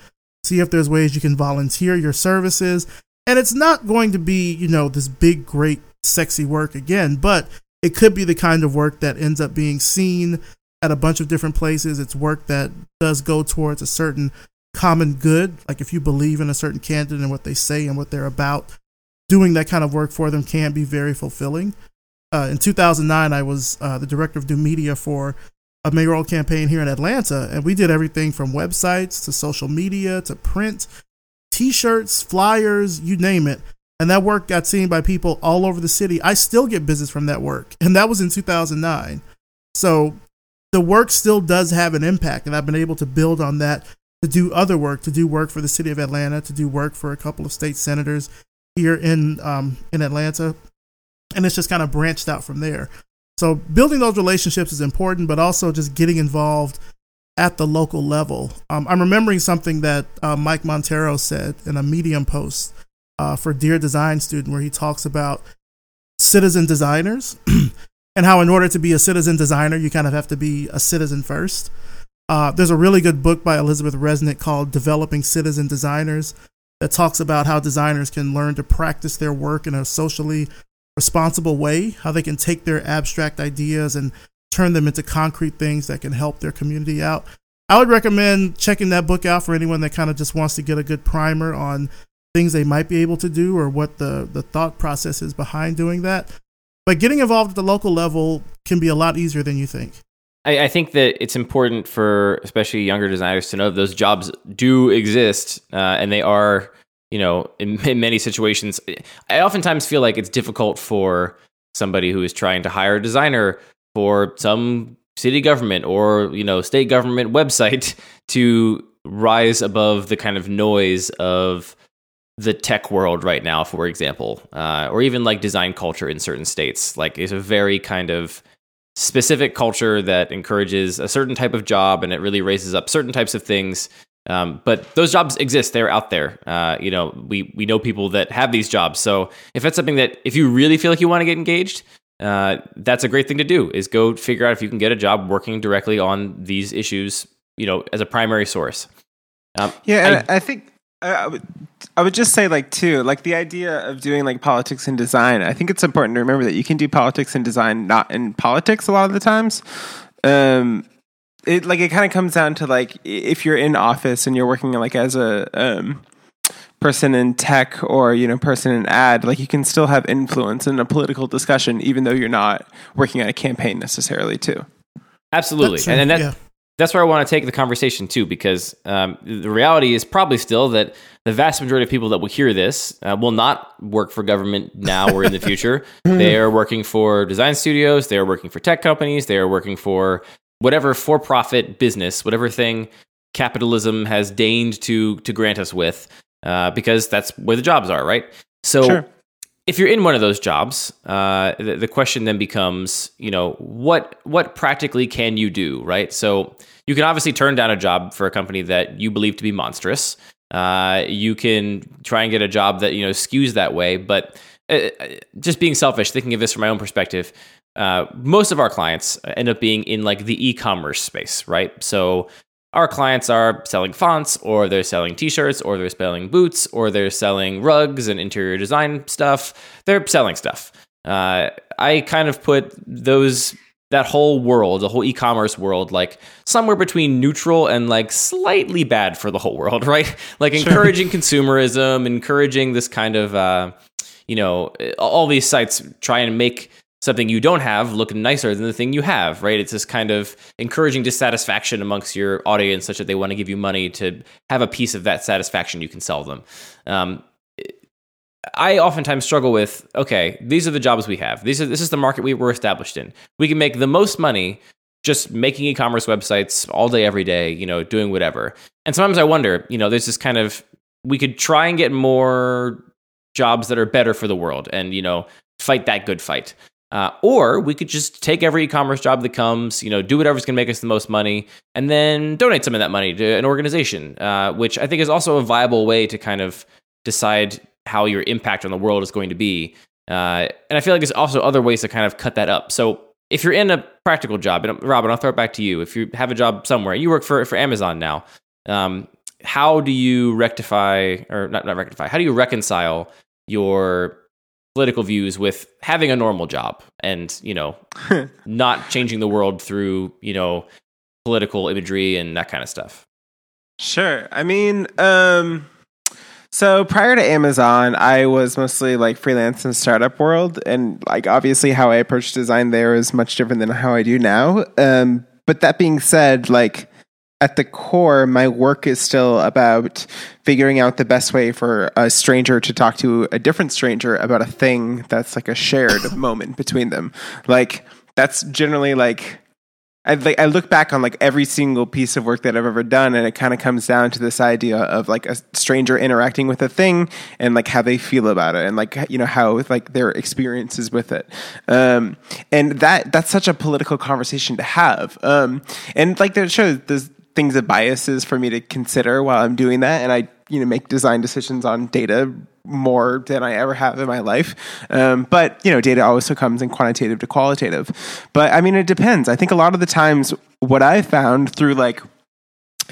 See if there's ways you can volunteer your services. And it's not going to be, you know, this big great sexy work again, but it could be the kind of work that ends up being seen at a bunch of different places. It's work that does go towards a certain common good. Like if you believe in a certain candidate and what they say and what they're about, doing that kind of work for them can be very fulfilling uh, in 2009, I was uh, the director of new media for a mayoral campaign here in Atlanta, and we did everything from websites to social media to print, T-shirts, flyers, you name it. And that work got seen by people all over the city. I still get business from that work, and that was in 2009. So the work still does have an impact, and I've been able to build on that to do other work, to do work for the city of Atlanta, to do work for a couple of state senators here in um, in Atlanta, and it's just kind of branched out from there. So building those relationships is important, but also just getting involved at the local level. Um, I'm remembering something that uh, Mike Monteiro said in a Medium post uh, for Dear Design Student, where he talks about citizen designers (clears throat) and how, in order to be a citizen designer, you kind of have to be a citizen first. Uh, there's a really good book by Elizabeth Resnick called Developing Citizen Designers that talks about how designers can learn to practice their work in a socially responsible way, how they can take their abstract ideas and turn them into concrete things that can help their community out. I would recommend checking that book out for anyone that kind of just wants to get a good primer on things they might be able to do or what the, the thought process is behind doing that. But getting involved at the local level can be a lot easier than you think. I, I think that it's important for especially younger designers to know those jobs do exist uh, and they are you know, in, (laughs) in many situations, I oftentimes feel like it's difficult for somebody who is trying to hire a designer for some city government or you know state government (laughs) website to rise above the kind of noise of the tech world right now, for example, uh, or even like design culture in certain states. Like, it's a very kind of specific culture that encourages a certain type of job and it really raises up certain types of things um, but those jobs exist; they're out there. Uh, you know, we we know people that have these jobs. So if that's something that if you really feel like you want to get engaged, uh, that's a great thing to do. Is go figure out if you can get a job working directly on these issues. You know, as a primary source. Um, yeah, I, I think I would, I would just say like too like the idea of doing like politics and design i think it's important to remember that you can do politics and design not in politics a lot of the times um, it like it kind of comes down to like if you're in office and you're working like as a um, person in tech or you know person in ad like you can still have influence in a political discussion even though you're not working on a campaign necessarily too. Absolutely. That's and, and that, yeah. that's where i want to take the conversation too because um, the reality is probably still that the vast majority of people that will hear this uh, will not work for government now or in the future. (laughs) They are working for design studios they are working for tech companies they are working for whatever for-profit business, whatever thing capitalism has deigned to to grant us with, uh, because that's where the jobs are, right? So. Sure. If you're in one of those jobs, uh, the, the question then becomes, you know, what what practically can you do, right? So you can obviously turn down a job for a company that you believe to be monstrous. Uh, you can try and get a job that you know skews that way, but uh, just being selfish, thinking of this from my own perspective, uh, most of our clients end up being in like the e-commerce space, right? So our clients are selling fonts, or they're selling T-shirts, or they're selling boots, or they're selling rugs and interior design stuff. They're selling stuff. Uh, I kind of put those that whole world, the whole e-commerce world, like somewhere between neutral and like slightly bad for the whole world, (laughs) right? Like encouraging consumerism, encouraging this kind of, uh, you know, all these sites try and make something you don't have look nicer than the thing you have, right? It's this kind of encouraging dissatisfaction amongst your audience such that they want to give you money to have a piece of that satisfaction you can sell them. Um, I oftentimes struggle with okay, these are the jobs we have. These are this is the market we were established in. We can make the most money just making e-commerce websites all day every day you know doing whatever and sometimes i wonder you know there's this kind of we could try and get more jobs that are better for the world and you know fight that good fight uh, or we could just take every e-commerce job that comes, you know, do whatever's going to make us the most money, and then donate some of that money to an organization, uh, which I think is also a viable way to kind of decide how your impact on the world is going to be. Uh, and I feel like there's also other ways to kind of cut that up. So if you're in a practical job, and Robyn, I'll throw it back to you. If you have a job somewhere, you work for for Amazon now. Um, how do you rectify, or not not rectify? How do you reconcile your political views with having a normal job and you know (laughs) not changing the world through you know political imagery and that kind of stuff. Sure. I mean um so prior to amazon i was mostly like freelance in startup world and like obviously how i approach design there is much different than how i do now. Um but that being said like at the core, my work is still about figuring out the best way for a stranger to talk to a different stranger about a thing that's like a shared (laughs) moment between them. Like, that's generally like I, like, I look back on like every single piece of work that I've ever done, and it kind of comes down to this idea of like a stranger interacting with a thing and like how they feel about it, and like you know how like their experiences with it, um, and that that's such a political conversation to have, um, and like there shows there's things of biases for me to consider while I'm doing that, and I you know make design decisions on data more than I ever have in my life. Um, but you know, data also comes in quantitative to qualitative. But I mean, it depends. I think a lot of the times, what I found through like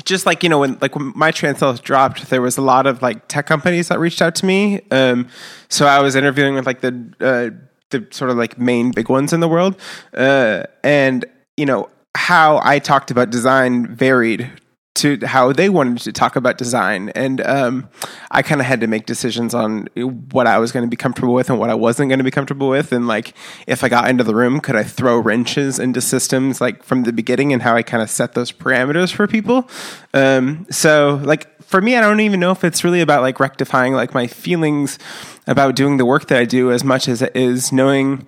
just like you know when like when my trans dropped there was a lot of like tech companies that reached out to me um, so i was interviewing with like the uh, the sort of like main big ones in the world uh, and you know how I talked about design varied to how they wanted to talk about design. And um, I kind of had to make decisions on what I was going to be comfortable with and what I wasn't going to be comfortable with. And like, if I got into the room, could I throw wrenches into systems like from the beginning and how I kind of set those parameters for people? Um, so, like, for me, I don't even know if it's really about like rectifying like my feelings about doing the work that I do as much as it is knowing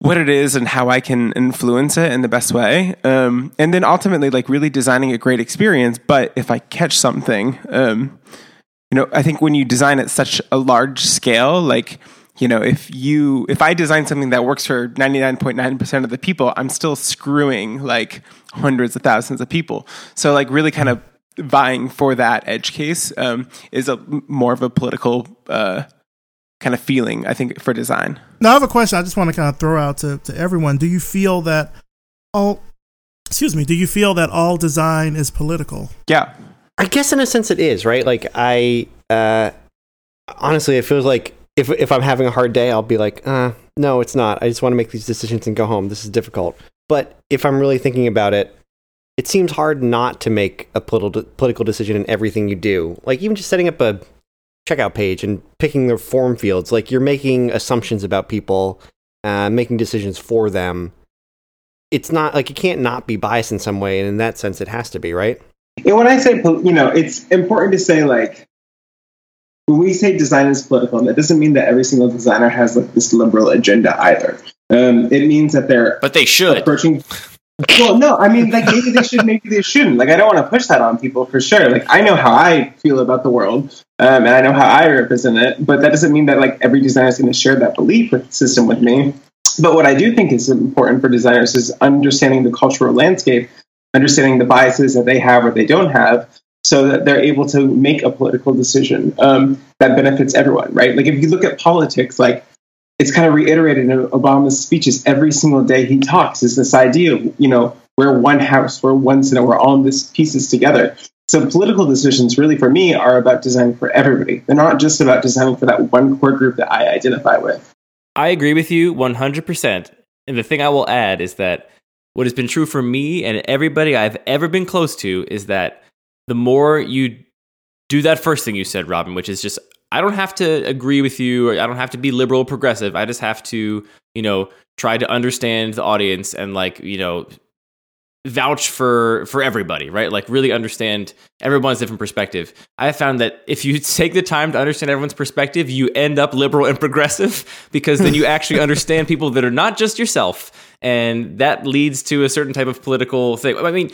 what it is and how I can influence it in the best way. Um, and then ultimately, like really designing a great experience. But if I catch something, um, you know, I think when you design at such a large scale, like, you know, if you, if I design something that works for 99.9% of the people, I'm still screwing like hundreds of thousands of people. So, like, really kind of vying for that edge case um, is a more of a political, uh, kind of feeling, I think, for design. Now, I have a question I just want to kind of throw out to, to everyone. Do you feel that all, excuse me, do you feel that all design is political? Yeah. I guess in a sense it is, right? Like, I, uh, honestly, it feels like if, if I'm having a hard day, I'll be like, uh, no, it's not. I just want to make these decisions and go home. This is difficult. But if I'm really thinking about it, it seems hard not to make a political political decision in everything you do. Like even just setting up a checkout page and picking their form fields. Like you're making assumptions about people, uh, making decisions for them. It's not like it can't not be biased in some way, and in that sense, it has to be, right? And when I say, you know, it's important to say like when we say design is political, that doesn't mean that every single designer has like this liberal agenda either. Um, it means that they're but they should approaching well, no, I mean, like maybe they should, maybe they shouldn't. Like, I don't want to push that on people for sure. Like, I know how I feel about the world, um, and I know how I represent it. But that doesn't mean that like every designer is going to share that belief system with me. But what I do think is important for designers is understanding the cultural landscape, understanding the biases that they have or they don't have, so that they're able to make a political decision um, that benefits everyone. Right? Like, if you look at politics, like it's kind of reiterated in Obama's speeches every single day he talks is this idea of, you know, we're one house, we're one Senate, we're all in this pieces together. So political decisions really for me are about designing for everybody. They're not just about designing for that one core group that I identify with. I agree with you 100%. And the thing I will add is that what has been true for me and everybody I've ever been close to is that the more you do that first thing you said, Robyn, which is just I don't have to agree with you. I don't have to be liberal progressive. I just have to, you know, try to understand the audience and like, you know, vouch for for everybody, right? Like really understand everyone's different perspective. I found that if you (laughs) take the time to understand everyone's perspective, you end up liberal and progressive (laughs) because then you (laughs) actually understand people that are not just yourself and that leads to a certain type of political thing. I mean,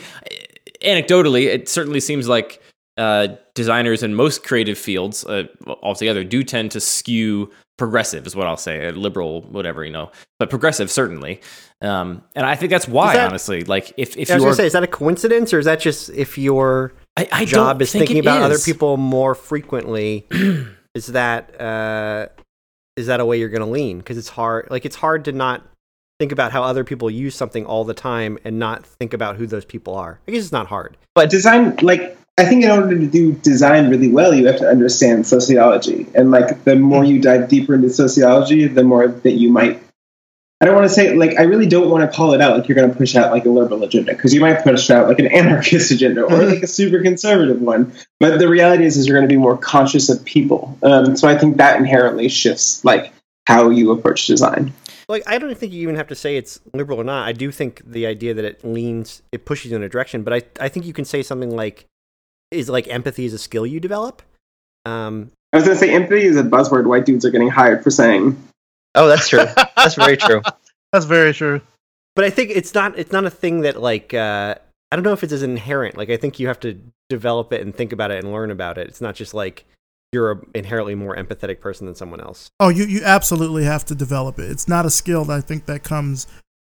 anecdotally, it certainly seems like uh, designers in most creative fields uh, altogether do tend to skew progressive is what I'll say, liberal, whatever you know, but progressive certainly. Um, and I think that's why, that, honestly, like if if I was you gonna say, is that a coincidence or is that just if your I, I job is thinking about is. other people more frequently? (clears throat) is that uh, is that a way you're gonna lean? Because it's hard, like it's hard to not think about how other people use something all the time and not think about who those people are. I guess it's not hard. But design, like I think in order to do design really well, you have to understand sociology. And like the more you dive deeper into sociology, the more that you might I don't want to say like I really don't want to call it out like you're going to push out like a liberal agenda because you might push out like an (laughs) anarchist agenda or like a super conservative one. But the reality is, is you're going to be more conscious of people. Um, so I think that inherently shifts like how you approach design. Like I don't think you even have to say it's liberal or not. I do think the idea that it leans, it pushes you in a direction. But I, I think you can say something like, "Is like empathy is a skill you develop." Um, I was going to say empathy is a buzzword white dudes are getting hired for saying. Oh, that's true. That's very (laughs) true. That's very true. but I think it's not it's not a thing that like uh, I don't know if it's as inherent. Like I think you have to develop it and think about it and learn about it. It's not just like you're a inherently more empathetic person than someone else. Oh, you, you absolutely have to develop it. It's not a skill that I think that comes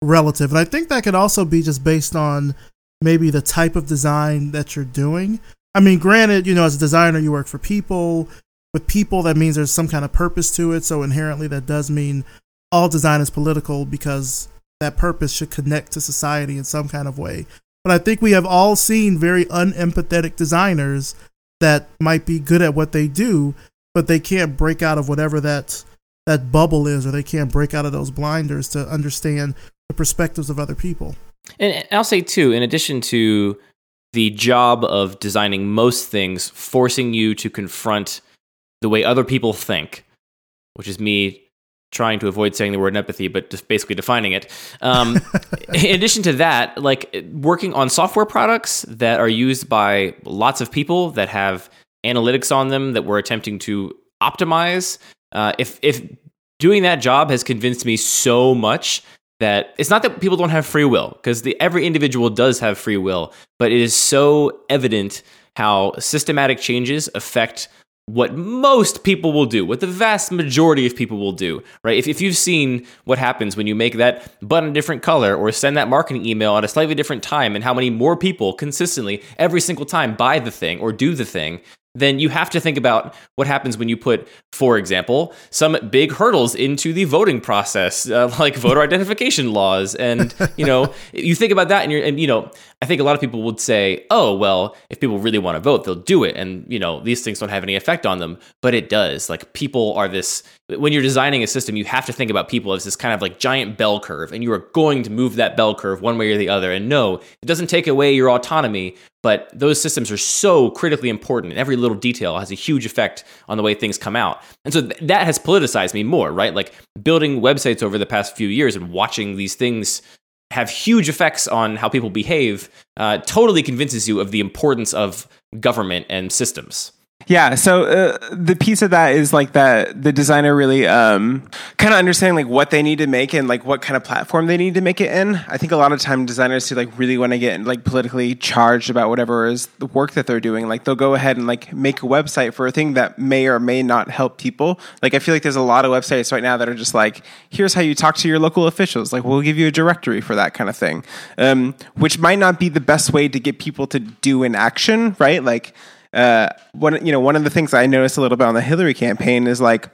relative. And I think that could also be just based on maybe the type of design that you're doing. I mean, granted, you know, as a designer, you work for people. With people, that means there's some kind of purpose to it. So inherently, that does mean all design is political because that purpose should connect to society in some kind of way. But I think we have all seen very unempathetic designers that might be good at what they do, but they can't break out of whatever that that bubble is, or they can't break out of those blinders to understand the perspectives of other people. And I'll say too, in addition to the job of designing most things, forcing you to confront the way other people think, which is me trying to avoid saying the word empathy, but just basically defining it. Um, (laughs) in addition to that, like working on software products that are used by lots of people that have analytics on them that we're attempting to optimize. Uh, if if doing that job has convinced me so much that it's not that people don't have free will because every individual does have free will, but it is so evident how systematic changes affect what most people will do, what the vast majority of people will do, right? If, if you've seen what happens when you make that button a different color or send that marketing email at a slightly different time and how many more people consistently every single time buy the thing or do the thing, then you have to think about what happens when you put, for example, some big hurdles into the voting process, uh, (laughs) like voter identification laws. And, you know, you think about that and you're, and, you know, I think a lot of people would say, oh, well, if people really want to vote, they'll do it. And, you know, these things don't have any effect on them. But it does. Like, people are this, when you're designing a system, you have to think about people as this kind of like giant bell curve, and you are going to move that bell curve one way or the other. And no, it doesn't take away your autonomy, but those systems are so critically important. And every little detail has a huge effect on the way things come out. And so th- that has politicized me more, right? Like building websites over the past few years and watching these things have huge effects on how people behave uh, totally convinces you of the importance of government and systems. Yeah, so uh, the piece of that is like that the designer really um, kind of understanding like what they need to make and like what kind of platform they need to make it in. I think a lot of time designers who like really want to get like politically charged about whatever is the work that they're doing, like they'll go ahead and like make a website for a thing that may or may not help people. Like I feel like there's a lot of websites right now that are just like, here's how you talk to your local officials. Like we'll give you a directory for that kind of thing, um, which might not be the best way to get people to do an action, right? Like uh, one you know one of the things I noticed a little bit on the Hillary campaign is like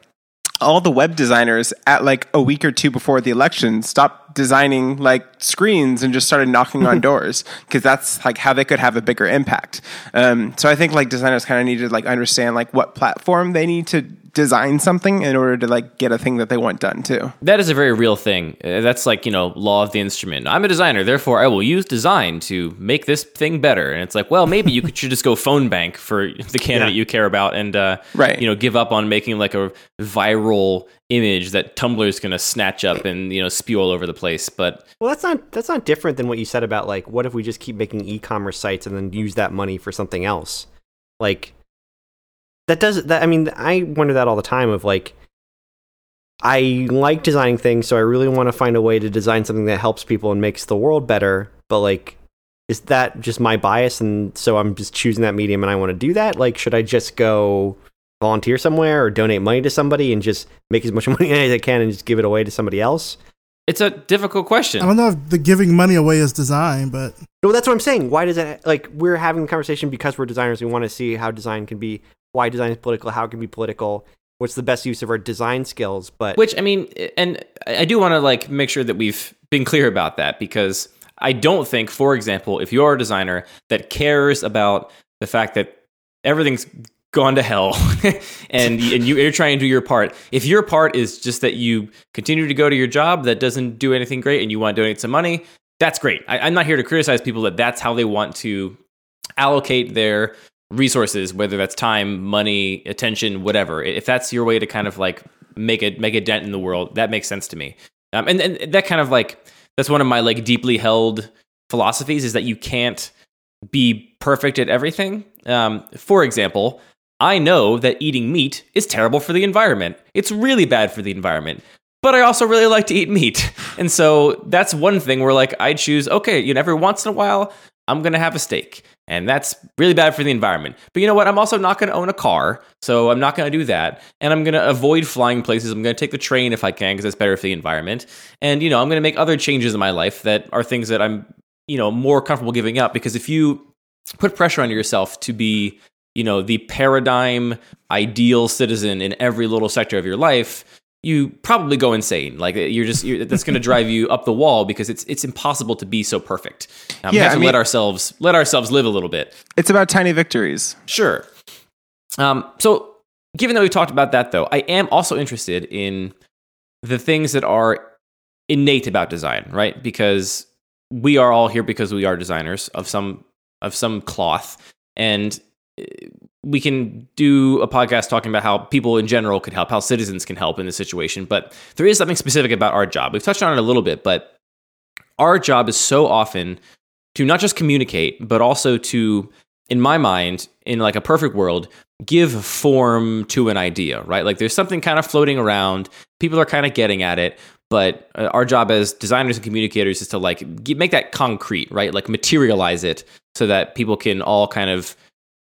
all the web designers at like a week or two before the election stopped designing like screens and just started knocking on (laughs) doors because that's like how they could have a bigger impact. Um, so I think like designers kind of need to like understand like what platform they need to design something in order to like get a thing that they want done too. That is a very real thing. Uh, That's like, you know, law of the instrument. I'm a designer, therefore I will use design to make this thing better. And it's like, well, maybe you could, should just go phone bank for the candidate Yeah. you care about and, uh, Right. you know, give up on making like a viral image that Tumblr is going to snatch up and, you know, spew all over the place. But Well, that's not that's not different than what you said about like what if we just keep making e-commerce sites and then use that money for something else? Like that does that I mean I wonder that all the time of like I like designing things, so I really want to find a way to design something that helps people and makes the world better. But like, is that just my bias? And so I'm just choosing that medium and I want to do that? Like, should I just go volunteer somewhere or donate money to somebody and just make as much (laughs) money as I can and just give it away to somebody else? It's a difficult question. I don't know if the giving money away is design, but No, that's what I'm saying. Why does it like we're having the conversation because we're designers? We want to see how design can be, why design is political, how it can be political, what's the best use of our design skills. But Which I mean, and I do want to like make sure that we've been clear about that because I don't think, for example, if you're a designer that cares about the fact that everything's gone to hell (laughs) and and you, you're trying to do your part, if your part is just that you continue to go to your job that doesn't do anything great and you want to donate some money, that's great. I, I'm not here to criticize people that that's how they want to allocate their resources, whether that's time, money, attention, whatever. If that's your way to kind of like make a make a dent in the world, that makes sense to me. Um, and and that kind of like that's one of my like deeply held philosophies is that you can't be perfect at everything. Um, for example, I know that eating meat is terrible for the environment. It's really bad for the environment. But I also really like to eat meat. (laughs) And so that's one thing where like I choose, okay, you know, every once in a while, I'm gonna have a steak. And that's really bad for the environment. But you know what? I'm also not going to own a car, so I'm not going to do that. And I'm going to avoid flying places. I'm going to take the train if I can because it's better for the environment. And you know, I'm going to make other changes in my life that are things that I'm, you know, more comfortable giving up because if you put pressure on yourself to be, you know, the paradigm ideal citizen in every little sector of your life, you probably go insane. Like you're just you're, that's going to drive you up the wall because it's it's impossible to be so perfect. Um, we Yeah, have I to mean- let ourselves let ourselves live a little bit. It's about tiny victories. Sure. Um, so, given that we talked about that, though, I am also interested in the things that are innate about design, right? Because we are all here because we are designers of some of some cloth, and uh, we can do a podcast talking about how people in general could help, how citizens can help in this situation. But there is something specific about our job. We've touched on it a little bit, but our job is so often to not just communicate, but also to, in my mind, in like a perfect world, give form to an idea, right? Like there's something kind of floating around, people are kind of getting at it, but uh, our job as designers and communicators is to like make that concrete, right? Like materialize it so that people can all kind of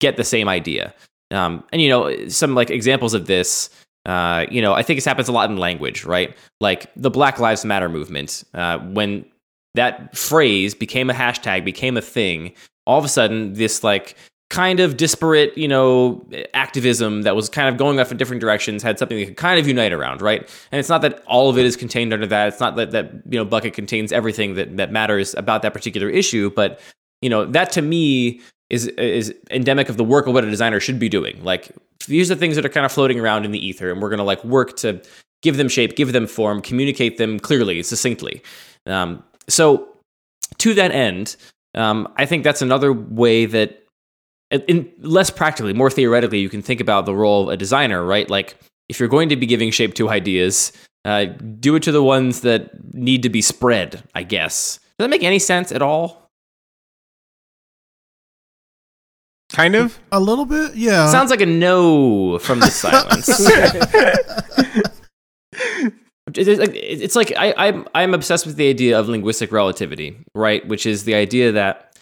get the same idea. Um, and you know, some like examples of this. Uh, you know, I think this happens a lot in language, right? Like the Black Lives Matter movement. Uh, when that phrase became a hashtag, became a thing, all of a sudden, this like kind of disparate, you know, activism that was kind of going off in different directions had something they could kind of unite around, right? And it's not that all of it is contained under that. It's not that that you know bucket contains everything that that matters about that particular issue, but you know that to me is is endemic of the work of what a designer should be doing. Like these are things that are kind of floating around in the ether, and we're going to like work to give them shape, give them form, communicate them clearly, succinctly. Um, so to that end, um, I think that's another way that, in less practically, more theoretically, you can think about the role of a designer, right? Like if you're going to be giving shape to ideas, uh, do it to the ones that need to be spread. I guess. Does that make any sense at all? Kind of. a little bit, yeah. Sounds like a no from the silence. (laughs) It's like, it's like I, I'm I'm obsessed with the idea of linguistic relativity, right? Which is the idea that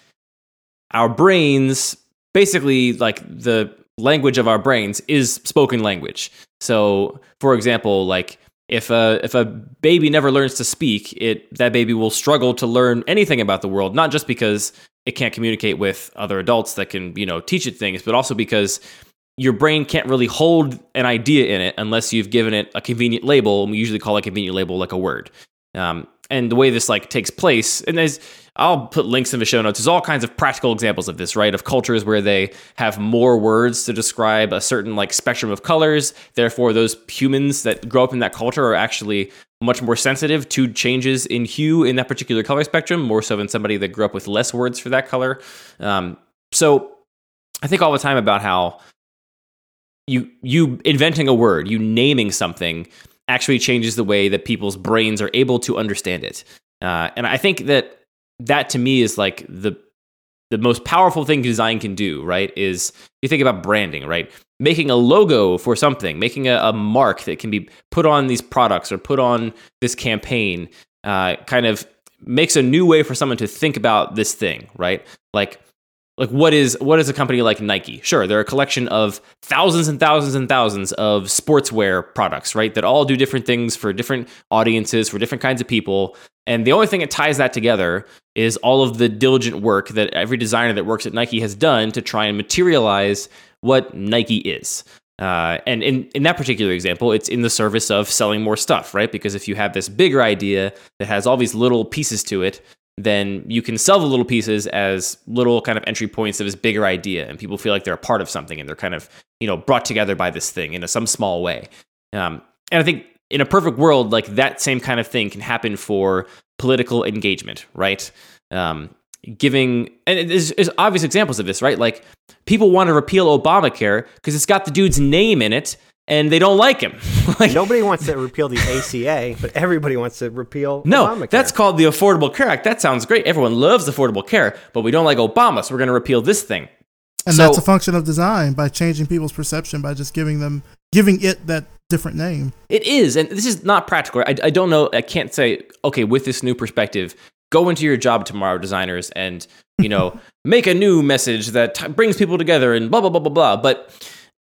our brains, basically, like the language of our brains, is spoken language. So, for example, like if a if a baby never learns to speak, it that baby will struggle to learn anything about the world, not just because it can't communicate with other adults that can you know teach it things, but also because your brain can't really hold an idea in it unless you've given it a convenient label. And we usually call a convenient label like a word. Um, and the way this like takes place, and there's I'll put links in the show notes. There's all kinds of practical examples of this, right? Of cultures where they have more words to describe a certain like spectrum of colors. Therefore, those humans that grow up in that culture are actually much more sensitive to changes in hue in that particular color spectrum, more so than somebody that grew up with less words for that color. Um, so I think all the time about how you you inventing a word, you naming something actually changes the way that people's brains are able to understand it. Uh, and I think that that to me is like the the most powerful thing design can do, right, is you think about branding, right? Making a logo for something, making a, a mark that can be put on these products or put on this campaign, uh, kind of makes a new way for someone to think about this thing, right? Like like what is what is a company like Nike? Sure, they're a collection of thousands and thousands and thousands of sportswear products, right? That all do different things for different audiences, for different kinds of people. And the only thing that ties that together is all of the diligent work that every designer that works at Nike has done to try and materialize what Nike is. Uh, and in, in that particular example, it's in the service of selling more stuff, right? Because if you have this bigger idea that has all these little pieces to it, then you can sell the little pieces as little kind of entry points of this bigger idea, and people feel like they're a part of something and they're kind of you know brought together by this thing in a, some small way. Um, and I think in a perfect world, like that same kind of thing can happen for political engagement, right? Um, giving and there's, there's obvious examples of this, right? Like people want to repeal Obamacare because it's got the dude's name in it and they don't like him. (laughs) like, Nobody wants to repeal the ACA, but everybody wants to repeal no, Obamacare. that's called the Affordable Care Act. That sounds great. Everyone loves Affordable Care, but we don't like Obama, so we're going to repeal this thing. And So- that's a function of design by changing people's perception by just giving them giving it that different name. It is, and this is not practical. I, I don't know. I can't say, okay, with this new perspective, go into your job tomorrow, designers, and you know, (laughs) make a new message that t- brings people together and blah blah blah blah blah. But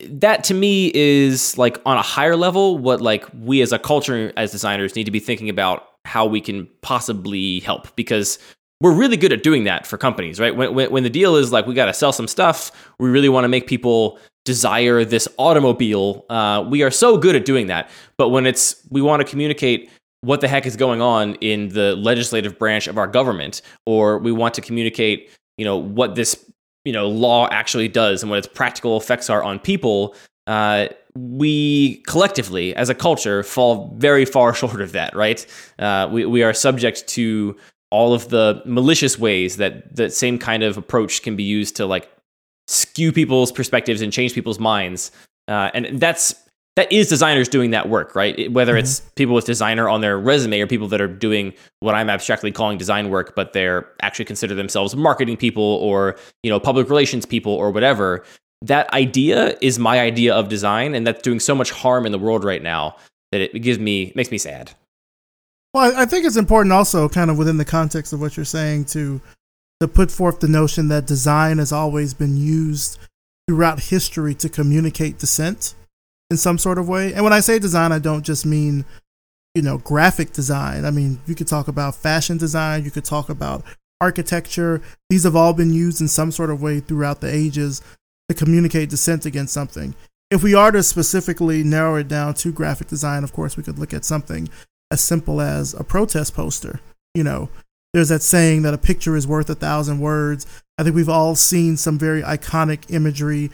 that to me is like on a higher level what like we as a culture as designers need to be thinking about how we can possibly help because we're really good at doing that for companies right? When, when, when the deal is like we got to sell some stuff we really want to make people desire this automobile uh, we are so good at doing that. But when it's we want to communicate what the heck is going on in the legislative branch of our government or we want to communicate you know what this you know law actually does and what its practical effects are on people uh, we collectively as a culture fall very far (laughs) short of that right? Uh, we, we are subject to all of the malicious ways that that same kind of approach can be used to like skew people's perspectives and change people's minds. Uh, and that's that is designers doing that work right? Whether mm-hmm. it's people with designer on their resume or people that are doing what i'm abstractly calling design work but they're actually consider themselves marketing people or you know public relations people or whatever. That idea is my idea of design and that's doing so much harm in the world right now that it gives me makes me sad. Well, I think it's important also, kind of within the context of what you're saying, to to put forth the notion that design has always been used throughout history to communicate dissent in some sort of way. And when I say design, I don't just mean you know graphic design. I mean, you could talk about fashion design, you could talk about architecture. These have all been used in some sort of way throughout the ages to communicate dissent against something. If we are to specifically narrow it down to graphic design, of course, we could look at something as simple as a protest poster. You know, there's that saying that a picture is worth a thousand words. I think we've all seen some very iconic imagery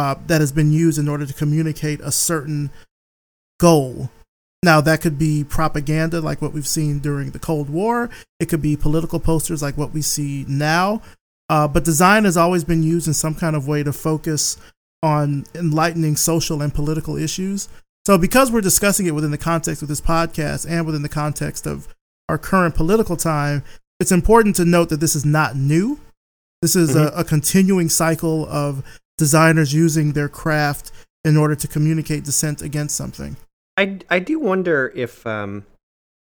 uh, that has been used in order to communicate a certain goal. Now, that could be propaganda, like what we've seen during the Cold War. It could be political posters, like what we see now. Uh, but design has always been used in some kind of way to focus on enlightening social and political issues. So, because we're discussing it within the context of this podcast and within the context of our current political time, it's important to note that this is not new. This is a, a continuing cycle of designers using their craft in order to communicate dissent against something. I, I do wonder if um,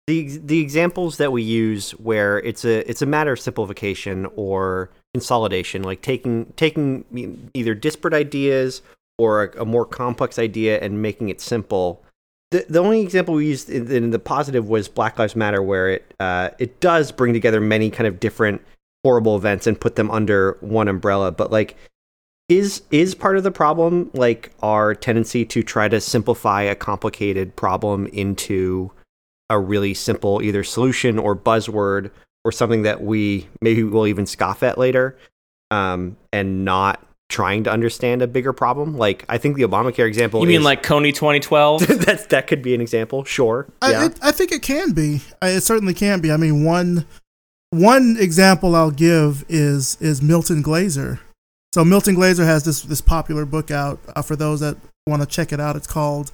the the examples that we use where it's a it's a matter of simplification or consolidation, like taking taking either disparate ideas or a, a more complex idea and making it simple. The, the only example we used in, in the positive was Black Lives Matter, where it uh, it does bring together many kind of different horrible events and put them under one umbrella. But like is is part of the problem like our tendency to try to simplify a complicated problem into a really simple either solution or buzzword or something that we maybe will even scoff at later um, and not trying to understand a bigger problem like i think the obamacare example you mean is- like Kony 2012 (laughs) that's that could be an example sure I, yeah it, I think it can be. I, it certainly can be. I mean, one one example I'll give is is Milton Glaser. So Milton Glaser has this this popular book out uh, for those that want to check it out. It's called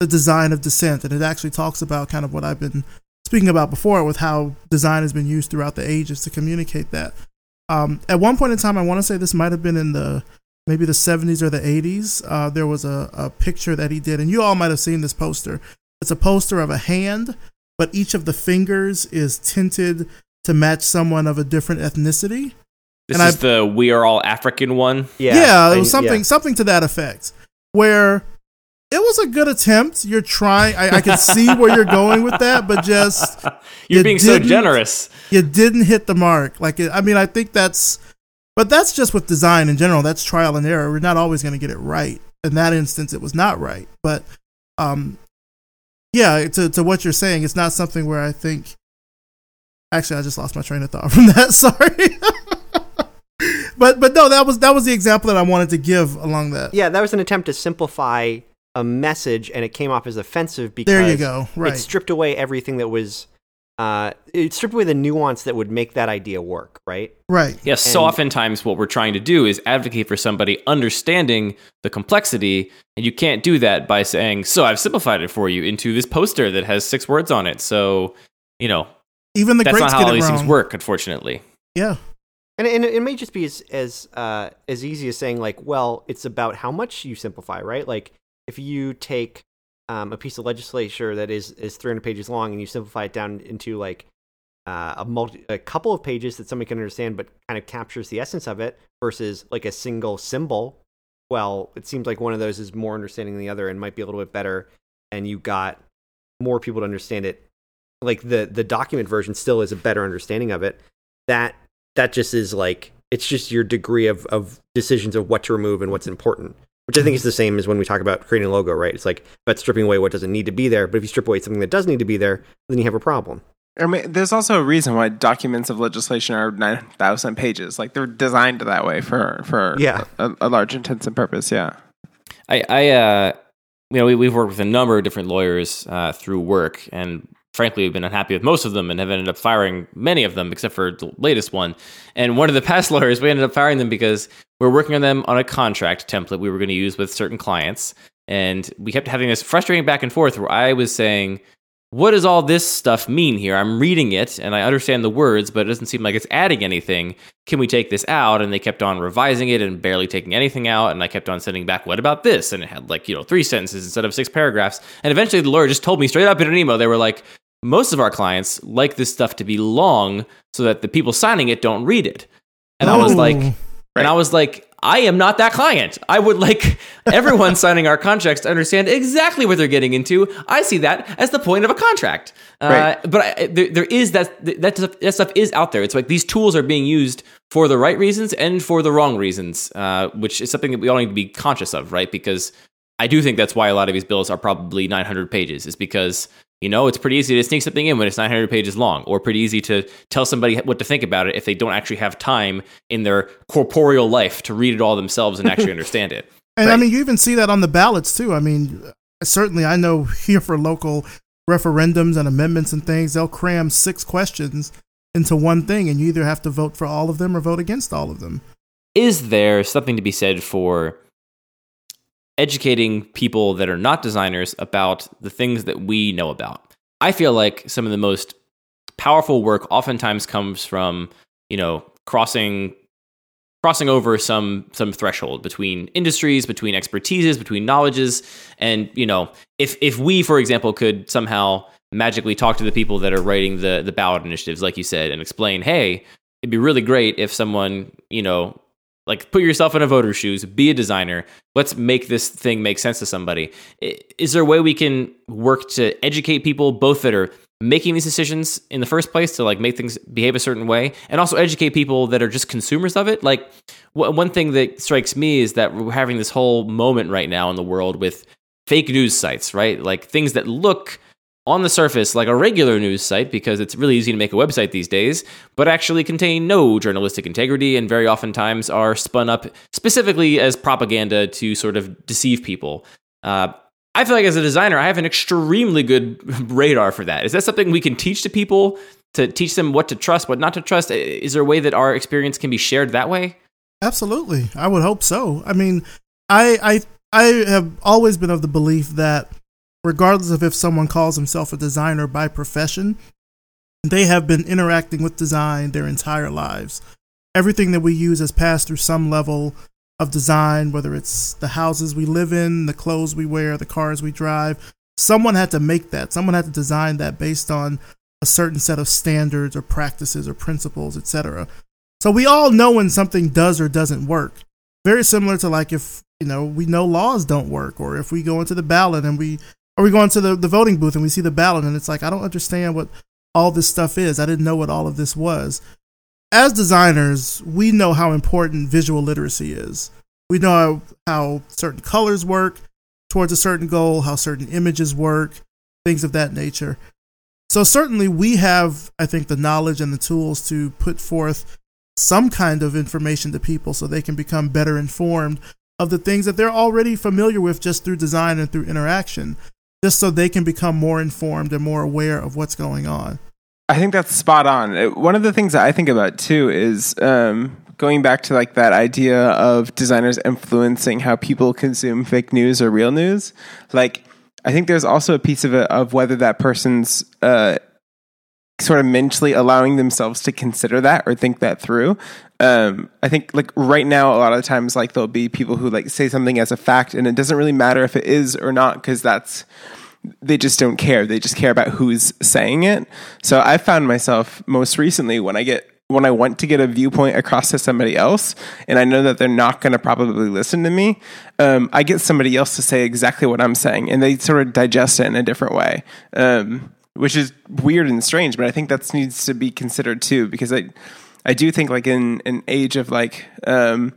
The Design of Dissent, and it actually talks about kind of what I've been speaking about before with how design has been used throughout the ages to communicate that. Um, at one point in time, I want to say this might have been in the maybe the 70s or the 80s. Uh, there was a, a picture that he did, and you all might have seen this poster. It's a poster of a hand, but each of the fingers is tinted to match someone of a different ethnicity. This And is the "We Are All African" one. Yeah, Yeah, it was something yeah. something to that effect. Where it was a good attempt. You're trying. I, I could see where you're going with that, but just (laughs) You're You being so generous. you didn't hit the mark. Like, it, I mean, I think that's, but that's just with design in general. That's trial and error. We're not always going to get it right. In that instance, it was not right. But, um, yeah, to to what you're saying, it's not something where I think. Actually, I just lost my train of thought from that. (laughs) Sorry. But but no, that was that was the example that I wanted to give along that. Yeah, that was an attempt to simplify a message, and it came off as offensive because There you go. Right. it stripped away everything that was. Uh, it stripped away the nuance that would make that idea work, right? right. Yes, so oftentimes what we're trying to do is advocate for somebody understanding the complexity, and you can't do that by saying, "So I've simplified it for you into this poster that has six words on it." So, you know, Even the that's greats not how all these wrong. things work, unfortunately. Yeah. And, and it may just be as as uh, as easy as saying like, well, it's about how much you simplify, right? Like if you take um, a piece of legislature that is is 300 pages long and you simplify it down into like uh, a multi a couple of pages that somebody can understand, but kind of captures the essence of it, versus like a single symbol. Well, it seems like one of those is more understanding than the other and might be a little bit better, and you got more people to understand it. Like the the document version still is a better understanding of it. That that just is like it's just your degree of, of decisions of what to remove and what's important which i think is the same as when we talk about creating a logo right it's like about stripping away what doesn't need to be there but if you strip away something that does need to be there then you have a problem I mean, there's also a reason why documents of legislation are nine thousand pages. Like they're designed that way for for Yeah. a, a large intents and purpose. Yeah. I, I uh, you know, we, we've worked with a number of different lawyers uh, through work, and frankly, we've been unhappy with most of them, and have ended up firing many of them, except for the latest one. And one of the past (laughs) lawyers, we ended up firing them because we we're working on them on a contract template we were going to use with certain clients, and we kept having this frustrating back and forth where I was saying. What does all this stuff mean here? I'm reading it and I understand the words, but it doesn't seem like it's adding anything. Can we take this out? And they kept on revising it and barely taking anything out. And I kept on sending back, what about this? And it had like, you know, three sentences instead of six paragraphs. And eventually the lawyer just told me straight up in an email, they were like, most of our clients like this stuff to be long so that the people signing it don't read it. And I was Oh. like, and I was like, I am not that client. I would like (laughs) everyone signing our contracts to understand exactly what they're getting into. I see that as the point of a contract. Uh, Right. but I, there, there is that that stuff, that stuff is out there. It's like these tools are being used for the right reasons and for the wrong reasons, uh, which is something that we all need to be conscious of, right? Because I do think that's why a lot of these bills are probably 900 pages, is because you know it's pretty easy to sneak something in when it's 900 pages long, or pretty easy to tell somebody what to think about it if they don't actually have time in their corporeal life to read it all themselves and actually (laughs) understand it. And I mean, you even see that on the ballots too. I mean, uh, certainly I know (laughs) here for local referendums and amendments and things, they'll cram six questions into one thing, and you either have to vote for all of them or vote against all of them. is there something to be said for educating people that are not designers about the things that we know about? I feel like some of the most powerful work oftentimes comes from, you know, crossing crossing over some some threshold between industries, between expertises, between knowledges, and you know, if if we, for example, could somehow magically talk to the people that are writing the the ballot initiatives, like you said, and explain, hey, it'd be really great if someone, you know, like put yourself in a voter's shoes, be a designer. Let's make this thing make sense to somebody. Is there a way we can work to educate people, both that are making these decisions in the first place to like make things behave a certain way, and also educate people that are just consumers of it? Like one thing that strikes me is that we're having this whole moment right now in the world with fake news sites, right? Like things that look on the surface like a regular news site because it's really easy to make a website these days, but actually contain no journalistic integrity and very oftentimes are spun up specifically as propaganda to sort of deceive people. Uh, I feel like as a designer, I have an extremely good (laughs) radar for that. Is that something we can teach to people to teach them what to trust, what not to trust? Is there a way that our experience can be shared that way? Absolutely, I would hope so. I mean, I I I have always been of the belief that regardless of if someone calls himself a designer by profession, they have been interacting with design their entire lives. everything that we use has passed through some level of design, whether it's the houses we live in, the clothes we wear, the cars we drive. Someone had to make that. Someone had to design that based on a certain set of standards or practices or principles, etc. So we all know when something does or doesn't work. Very similar to like if, you know, we know laws don't work or if we go into the ballot and we or we go into the, the voting booth and we see the ballot and it's like I don't understand what all this stuff is. I didn't know what all of this was. As designers, we know how important visual literacy is. We know how, how certain colors work towards a certain goal, how certain images work, things of that nature. So certainly we have, I think, the knowledge and the tools to put forth some kind of information to people so they can become better informed of the things that they're already familiar with just through design and through interaction, just so they can become more informed and more aware of what's going on. I think that's spot on. Uh, One of the things that I think about too is um, going back to like that idea of designers influencing how people consume fake news or real news. Like, I think there's also a piece of it of whether that person's uh, sort of mentally allowing themselves to consider that or think that through. Um, I think like right now, a lot of times, like there'll be people who like say something as a fact, and it doesn't really matter if it is or not because that's they just don't care. They just care about who's saying it. So I found myself most recently when I get when I want to get a viewpoint across to somebody else, and I know that they're not going to probably listen to me, um, I get somebody else to say exactly what I'm saying, and they sort of digest it in a different way, um, which is weird and strange. But I think that needs to be considered too, because I, I do think like in an age of like. Um,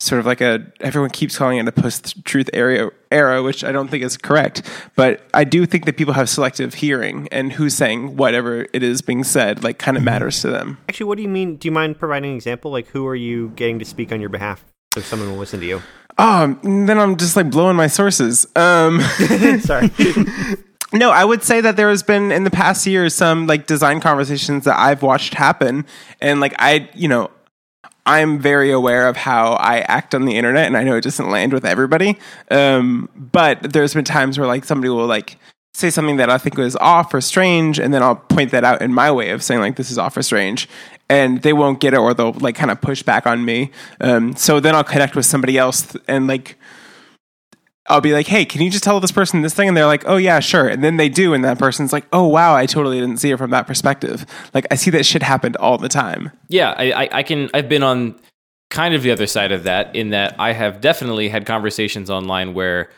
sort of like a everyone keeps calling it a post truth era era which I don't think is correct but I do think that people have selective hearing and who's saying whatever it is being said like kind of matters to them Actually, what do you mean? Do you mind providing an example? Like, who are you getting to speak on your behalf so someone will listen to you? oh then I'm just like blowing my sources um (laughs) Sorry. (laughs) No, I would say that there has been in the past year some like design conversations that I've watched happen, and like I, you know, I'm very aware of how I act on the internet, and I know it doesn't land with everybody. Um, but there's been times where like somebody will like say something that I think was off or strange, and then I'll point that out in my way of saying like this is off or strange, and they won't get it, or they'll like kind of push back on me. Um, so then I'll connect with somebody else and like. I'll be like, hey, can you just tell this person this thing? And they're like, oh, yeah, sure. And then they do. And that person's like, oh, wow, I totally didn't see it from that perspective. Like, I see that shit happened all the time. yeah, I, I, I can. I've been on kind of the other side of that in that I have definitely had conversations online where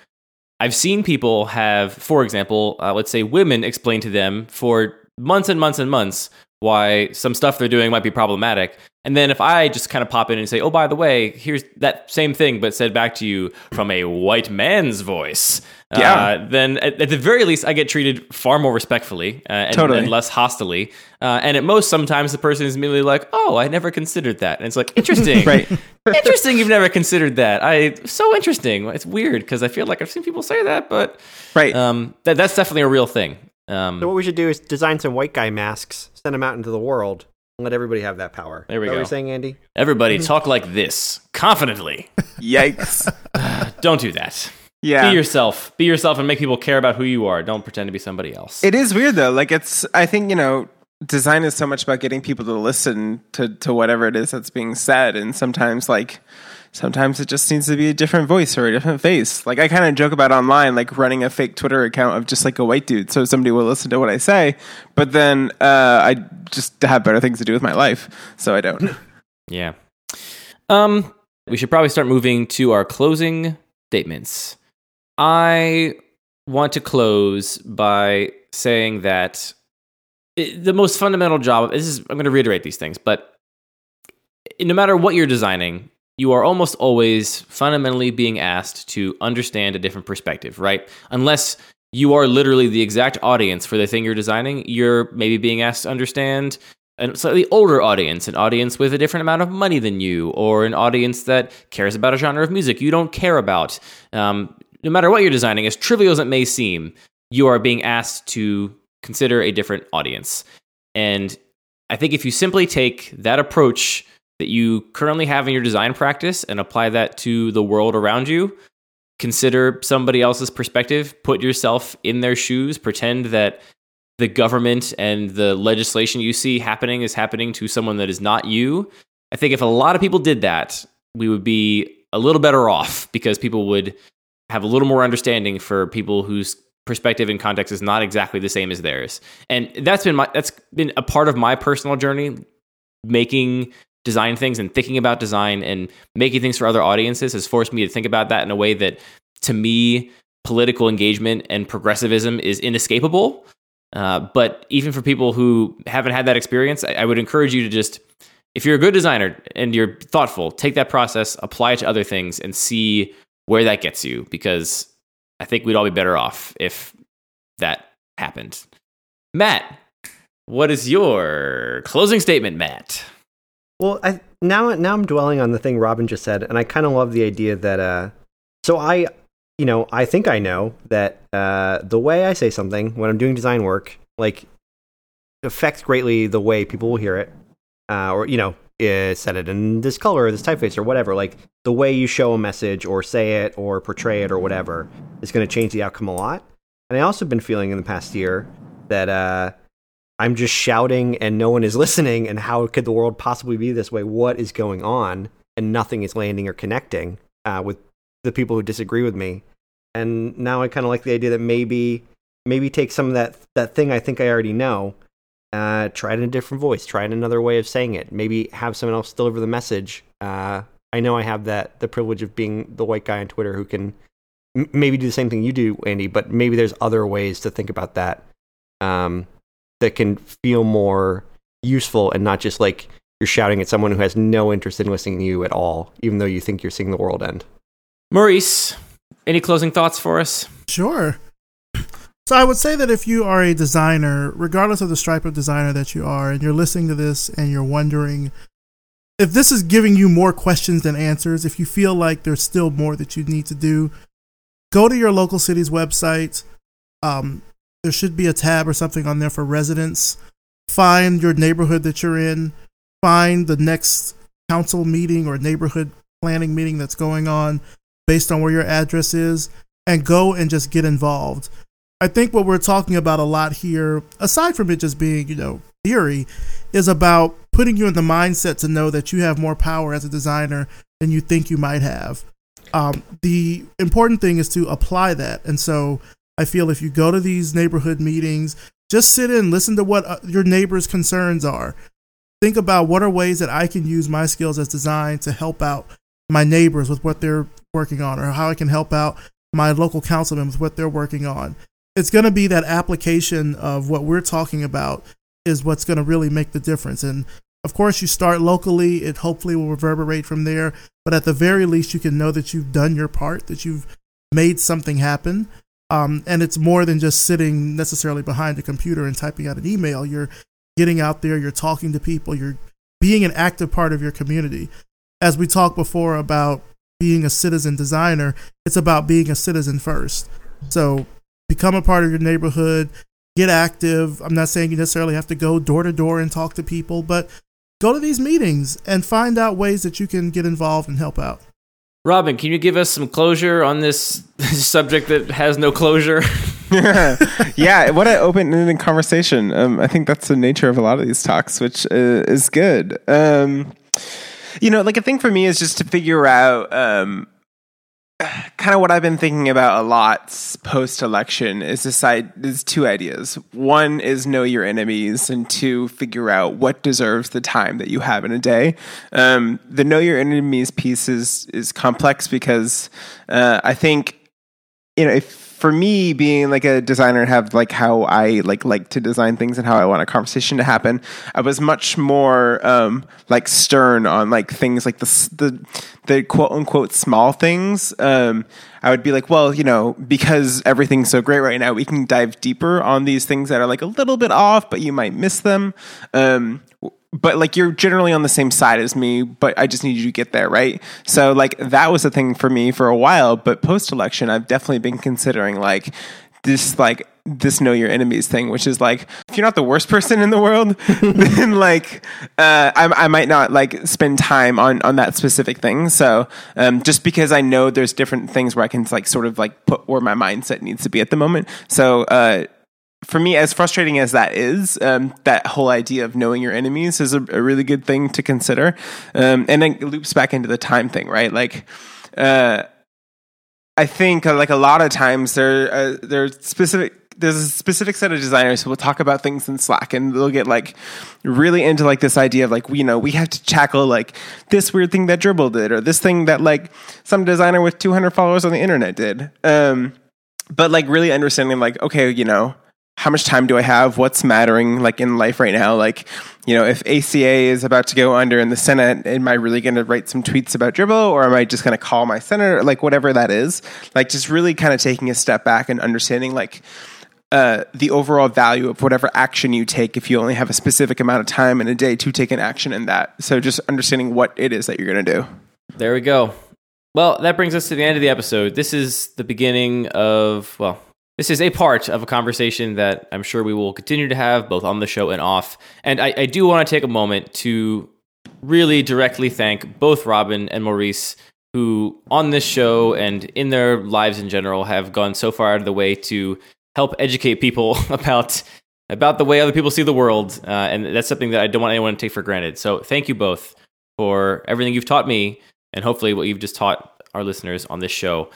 I've seen people have, for example, uh, let's say women explain to them for months and months and months why some stuff they're doing might be problematic. And then if I just kind of pop in and say, oh, by the way, here's that same thing, but said back to you from a white man's voice, Yeah. uh, then at, at the very least, I get treated far more respectfully uh, and, Totally. and less hostilely. Uh, and at most, sometimes the person is immediately like, oh, I never considered that. And it's like, interesting. (laughs) Right. (laughs) interesting you've never considered that. I so interesting. It's weird because I feel like I've seen people say that, but Right. um, that, that's definitely a real thing. Um, so what we should do is design some white guy masks, send them out into the world, and let everybody have that power. There we Is that What go. you're saying, Andy? everybody (laughs) talk like this confidently. Yikes. (sighs) Don't do that. Yeah. Be yourself. Be yourself and make people care about who you are. Don't pretend to be somebody else. It is weird though. Like it's I think, you know, design is so much about getting people to listen to to whatever it is that's being said and sometimes like sometimes it just needs to be a different voice or a different face. Like I kind of joke about online like running a fake Twitter account of just like a white dude so somebody will listen to what I say, but then uh I just have better things to do with my life, so I don't. (laughs) Yeah. Um, we should probably start moving to our closing statements. I want to close by saying that i- the most fundamental job this is I'm going to reiterate these things, but no matter what you're designing, you are almost always fundamentally being asked to understand a different perspective, right? Unless you are literally the exact audience for the thing you're designing, you're maybe being asked to understand a slightly older audience, an audience with a different amount of money than you, or an audience that cares about a genre of music you don't care about. Um, no matter what you're designing, as trivial as it may seem, you are being asked to consider a different audience. And I think if you simply take that approach that you currently have in your design practice and apply that to the world around you, consider somebody else's perspective, put yourself in their shoes, pretend that the government and the legislation you see happening is happening to someone that is not you, I think if a lot of people did that, we would be a little better off because people would have a little more understanding for people whose perspective and context is not exactly the same as theirs. And that's been my that's been a part of my personal journey making design things and thinking about design and making things for other audiences has forced me to think about that in a way that to me political engagement and progressivism is inescapable. Uh, but even for people who haven't had that experience, I, I would encourage you to just if you're a good designer and you're thoughtful, take that process, apply it to other things, and see where that gets you. Because I think we'd all be better off if that happened. Matt, what is your closing statement, Matt? Well, I now now I'm dwelling on the thing Robyn just said, and I kind of love the idea that uh, so I, you know, I think I know that uh, the way I say something when I'm doing design work, like, affects greatly the way people will hear it, uh, or you know, uh, set it in this color, or this typeface, or whatever. Like the way you show a message, or say it, or portray it, or whatever, is going to change the outcome a lot. And I also been feeling in the past year that uh, I'm just shouting and no one is (laughs) listening. And how could the world possibly be this way? What is going on? And nothing is landing or connecting uh, with the people who disagree with me. And now I kind of like the idea that maybe maybe take some of that that thing I think I already know, uh, try it in a different voice, try it another way of saying it. Maybe have someone else deliver the message. Uh, I know I have that the privilege of being the white guy on Twitter who can m- maybe do the same thing you do, Andy. But maybe there's other ways to think about that. Um, that can feel more useful and not just like you're shouting at someone who has no interest in listening to you at all, even though you think you're seeing the world end. Maurice, any closing thoughts for us? Sure. So I would say that if you are a designer, regardless of the stripe of designer that you are, and you're listening to this and you're wondering if this is giving you more questions than answers, if you feel like there's still more that you need to do, go to your local city's website. Um, there should be a tab or something on there for residents. Find your neighborhood that you're in. Find the next council meeting or neighborhood planning meeting that's going on based on where your address is and go and just get involved. I think what we're talking about a lot here, aside from it just being, you know, theory, is about putting you in the mindset to know that you have more power as a designer than you think you might have. Um, the important thing is to apply that. And so I feel if you go to these neighborhood meetings, just sit in, listen to what uh, your neighbors' concerns are. Think about what are ways that I can use my skills as design to help out my neighbors with what they're working on, or how I can help out my local councilman with what they're working on. It's going to be that application of what we're talking about is what's going to really make the difference. And of course, you start locally, it hopefully will reverberate from there. But at the very least, you can know that you've done your part, that you've made something happen. Um, and it's more than just sitting necessarily behind a computer and typing out an email. You're getting out there, you're talking to people, you're being an active part of your community. As we talked before about being a citizen designer, it's about being a citizen first. So become a part of your neighborhood, get active. I'm not saying you necessarily have to go door to door and talk to people, but go to these meetings and find out ways that you can get involved and help out. Robyn, can you give us some closure on this (laughs) subject that has no closure? (laughs) (laughs) yeah, what an open-ended conversation. Um, I think that's the nature of a lot of these talks, which uh, is good. Um, you know, like a thing for me is just to figure out um, kind of what I've been thinking about a lot post election is this is two ideas. One is know your enemies, and two, figure out what deserves the time that you have in a day. Um, the know your enemies piece is is complex because uh, I think you know if for me being like a designer and have like how I like like to design things and how I want a conversation to happen, I was much more um, like stern on like things like the the the quote unquote small things. Um, I would be like, well, you know, because everything's so great right now, we can dive deeper on these things that are like a little bit off, but you might miss them. Um, but like you're generally on the same side as me, but I just need you to get there, right? So like that was a thing for me for a while, but post election, I've definitely been considering like this like this know your enemies thing, which is like if you're not the worst (laughs) person in the world, (laughs) then like uh, I, I might not like spend time on on that specific thing. So um, just because I know there's different things where I can like sort of like put where my mindset needs to be at the moment. So uh, for me, as frustrating as that is, um, that whole idea of knowing your enemies is a, a really good thing to consider. Um, and then it loops back into the time thing, right? Like, uh, I think uh, like a lot of times there uh, there are specific there's a specific set of designers who will talk about things in Slack and they'll get like really into like this idea of like, you know, we have to tackle like this weird thing that Dribbble did or this thing that like some designer with 200 followers on the internet did. Um, but like really understanding like, okay, you know, how much time do I have? What's mattering like in life right now? Like, you know, if ACA is about to go under in the Senate, am I really going to write some tweets about Dribbble or am I just going to call my senator? Like, whatever that is, like just really kind of taking a step back and understanding like, uh, the overall value of whatever action you take if you only have a specific amount of time in a day to take an action in that. So just understanding what it is that you're going to do. There we go. Well, that brings us to the end of the episode. This is the beginning of, well, this is a part of a conversation that I'm sure we will continue to have both on the show and off. And I, I do want to take a moment to really directly thank both Robyn and Maurice, who on this show and in their lives in general have gone so far out of the way to help educate people (laughs) about about the way other people see the world. Uh, and that's something that I don't want anyone to take for granted. So thank you both for everything you've taught me and hopefully what you've just taught our listeners on this show.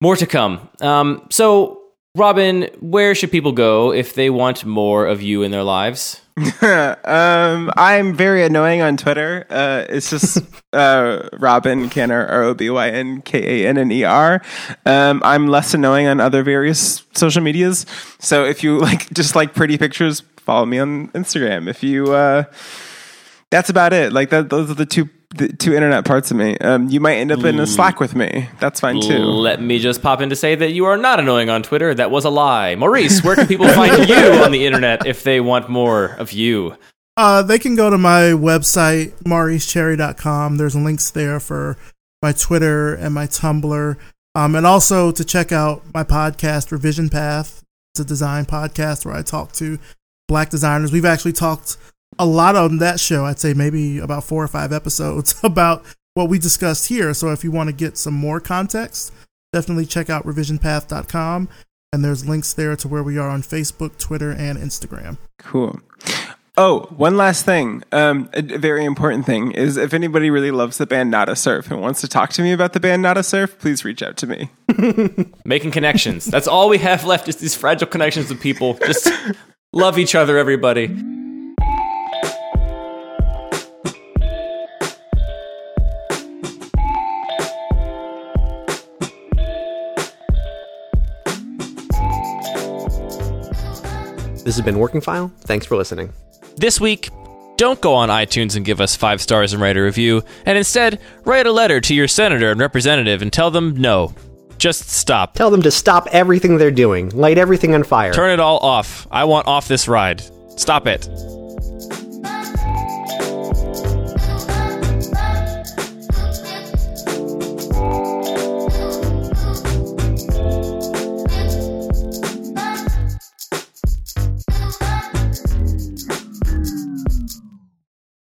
More to come. Um, so Robyn, where should people go if they want more of you in their lives? (laughs) um, I'm very annoying on Twitter. Uh, it's just (laughs) uh, Robyn Kanner, R O B Y N K A N N E R. Um, I'm less annoying on other various social medias. So if you like just like pretty pictures, follow me on Instagram. If you, uh, that's about it. Like that, those are the two the two internet parts of me. Um, you might end up in a Slack with me. That's fine too. Let me just pop in to say that you are not annoying on Twitter. That was a lie. Maurice, where can people find (laughs) you on the internet if they want more of you? Uh, they can go to my website, mauricecherry.com. There's links there for my Twitter and my Tumblr. Um, and also to check out my podcast, Revision Path. It's a design podcast where I talk to black designers. We've actually talked a lot on that show. I'd say maybe about four or five episodes (laughs) about what we discussed here. So if you want to get some more context, definitely check out revisionpath.com. And there's links there to where we are on Facebook, Twitter, and Instagram. Cool. Oh, one last thing. Um, a very important thing is if anybody really loves the band Nada Surf and wants to talk to me about the band Nada Surf, please reach out to me. (laughs) Making connections. That's all we have left is these fragile connections with people. Just (laughs) love each other, everybody. This has been Working File. Thanks for listening. This week, don't go on iTunes and give us five stars and write a review, and instead, write a letter to your senator and representative and tell them no. Just stop. Tell them to stop everything they're doing, light everything on fire. Turn it all off. I want off this ride. Stop it.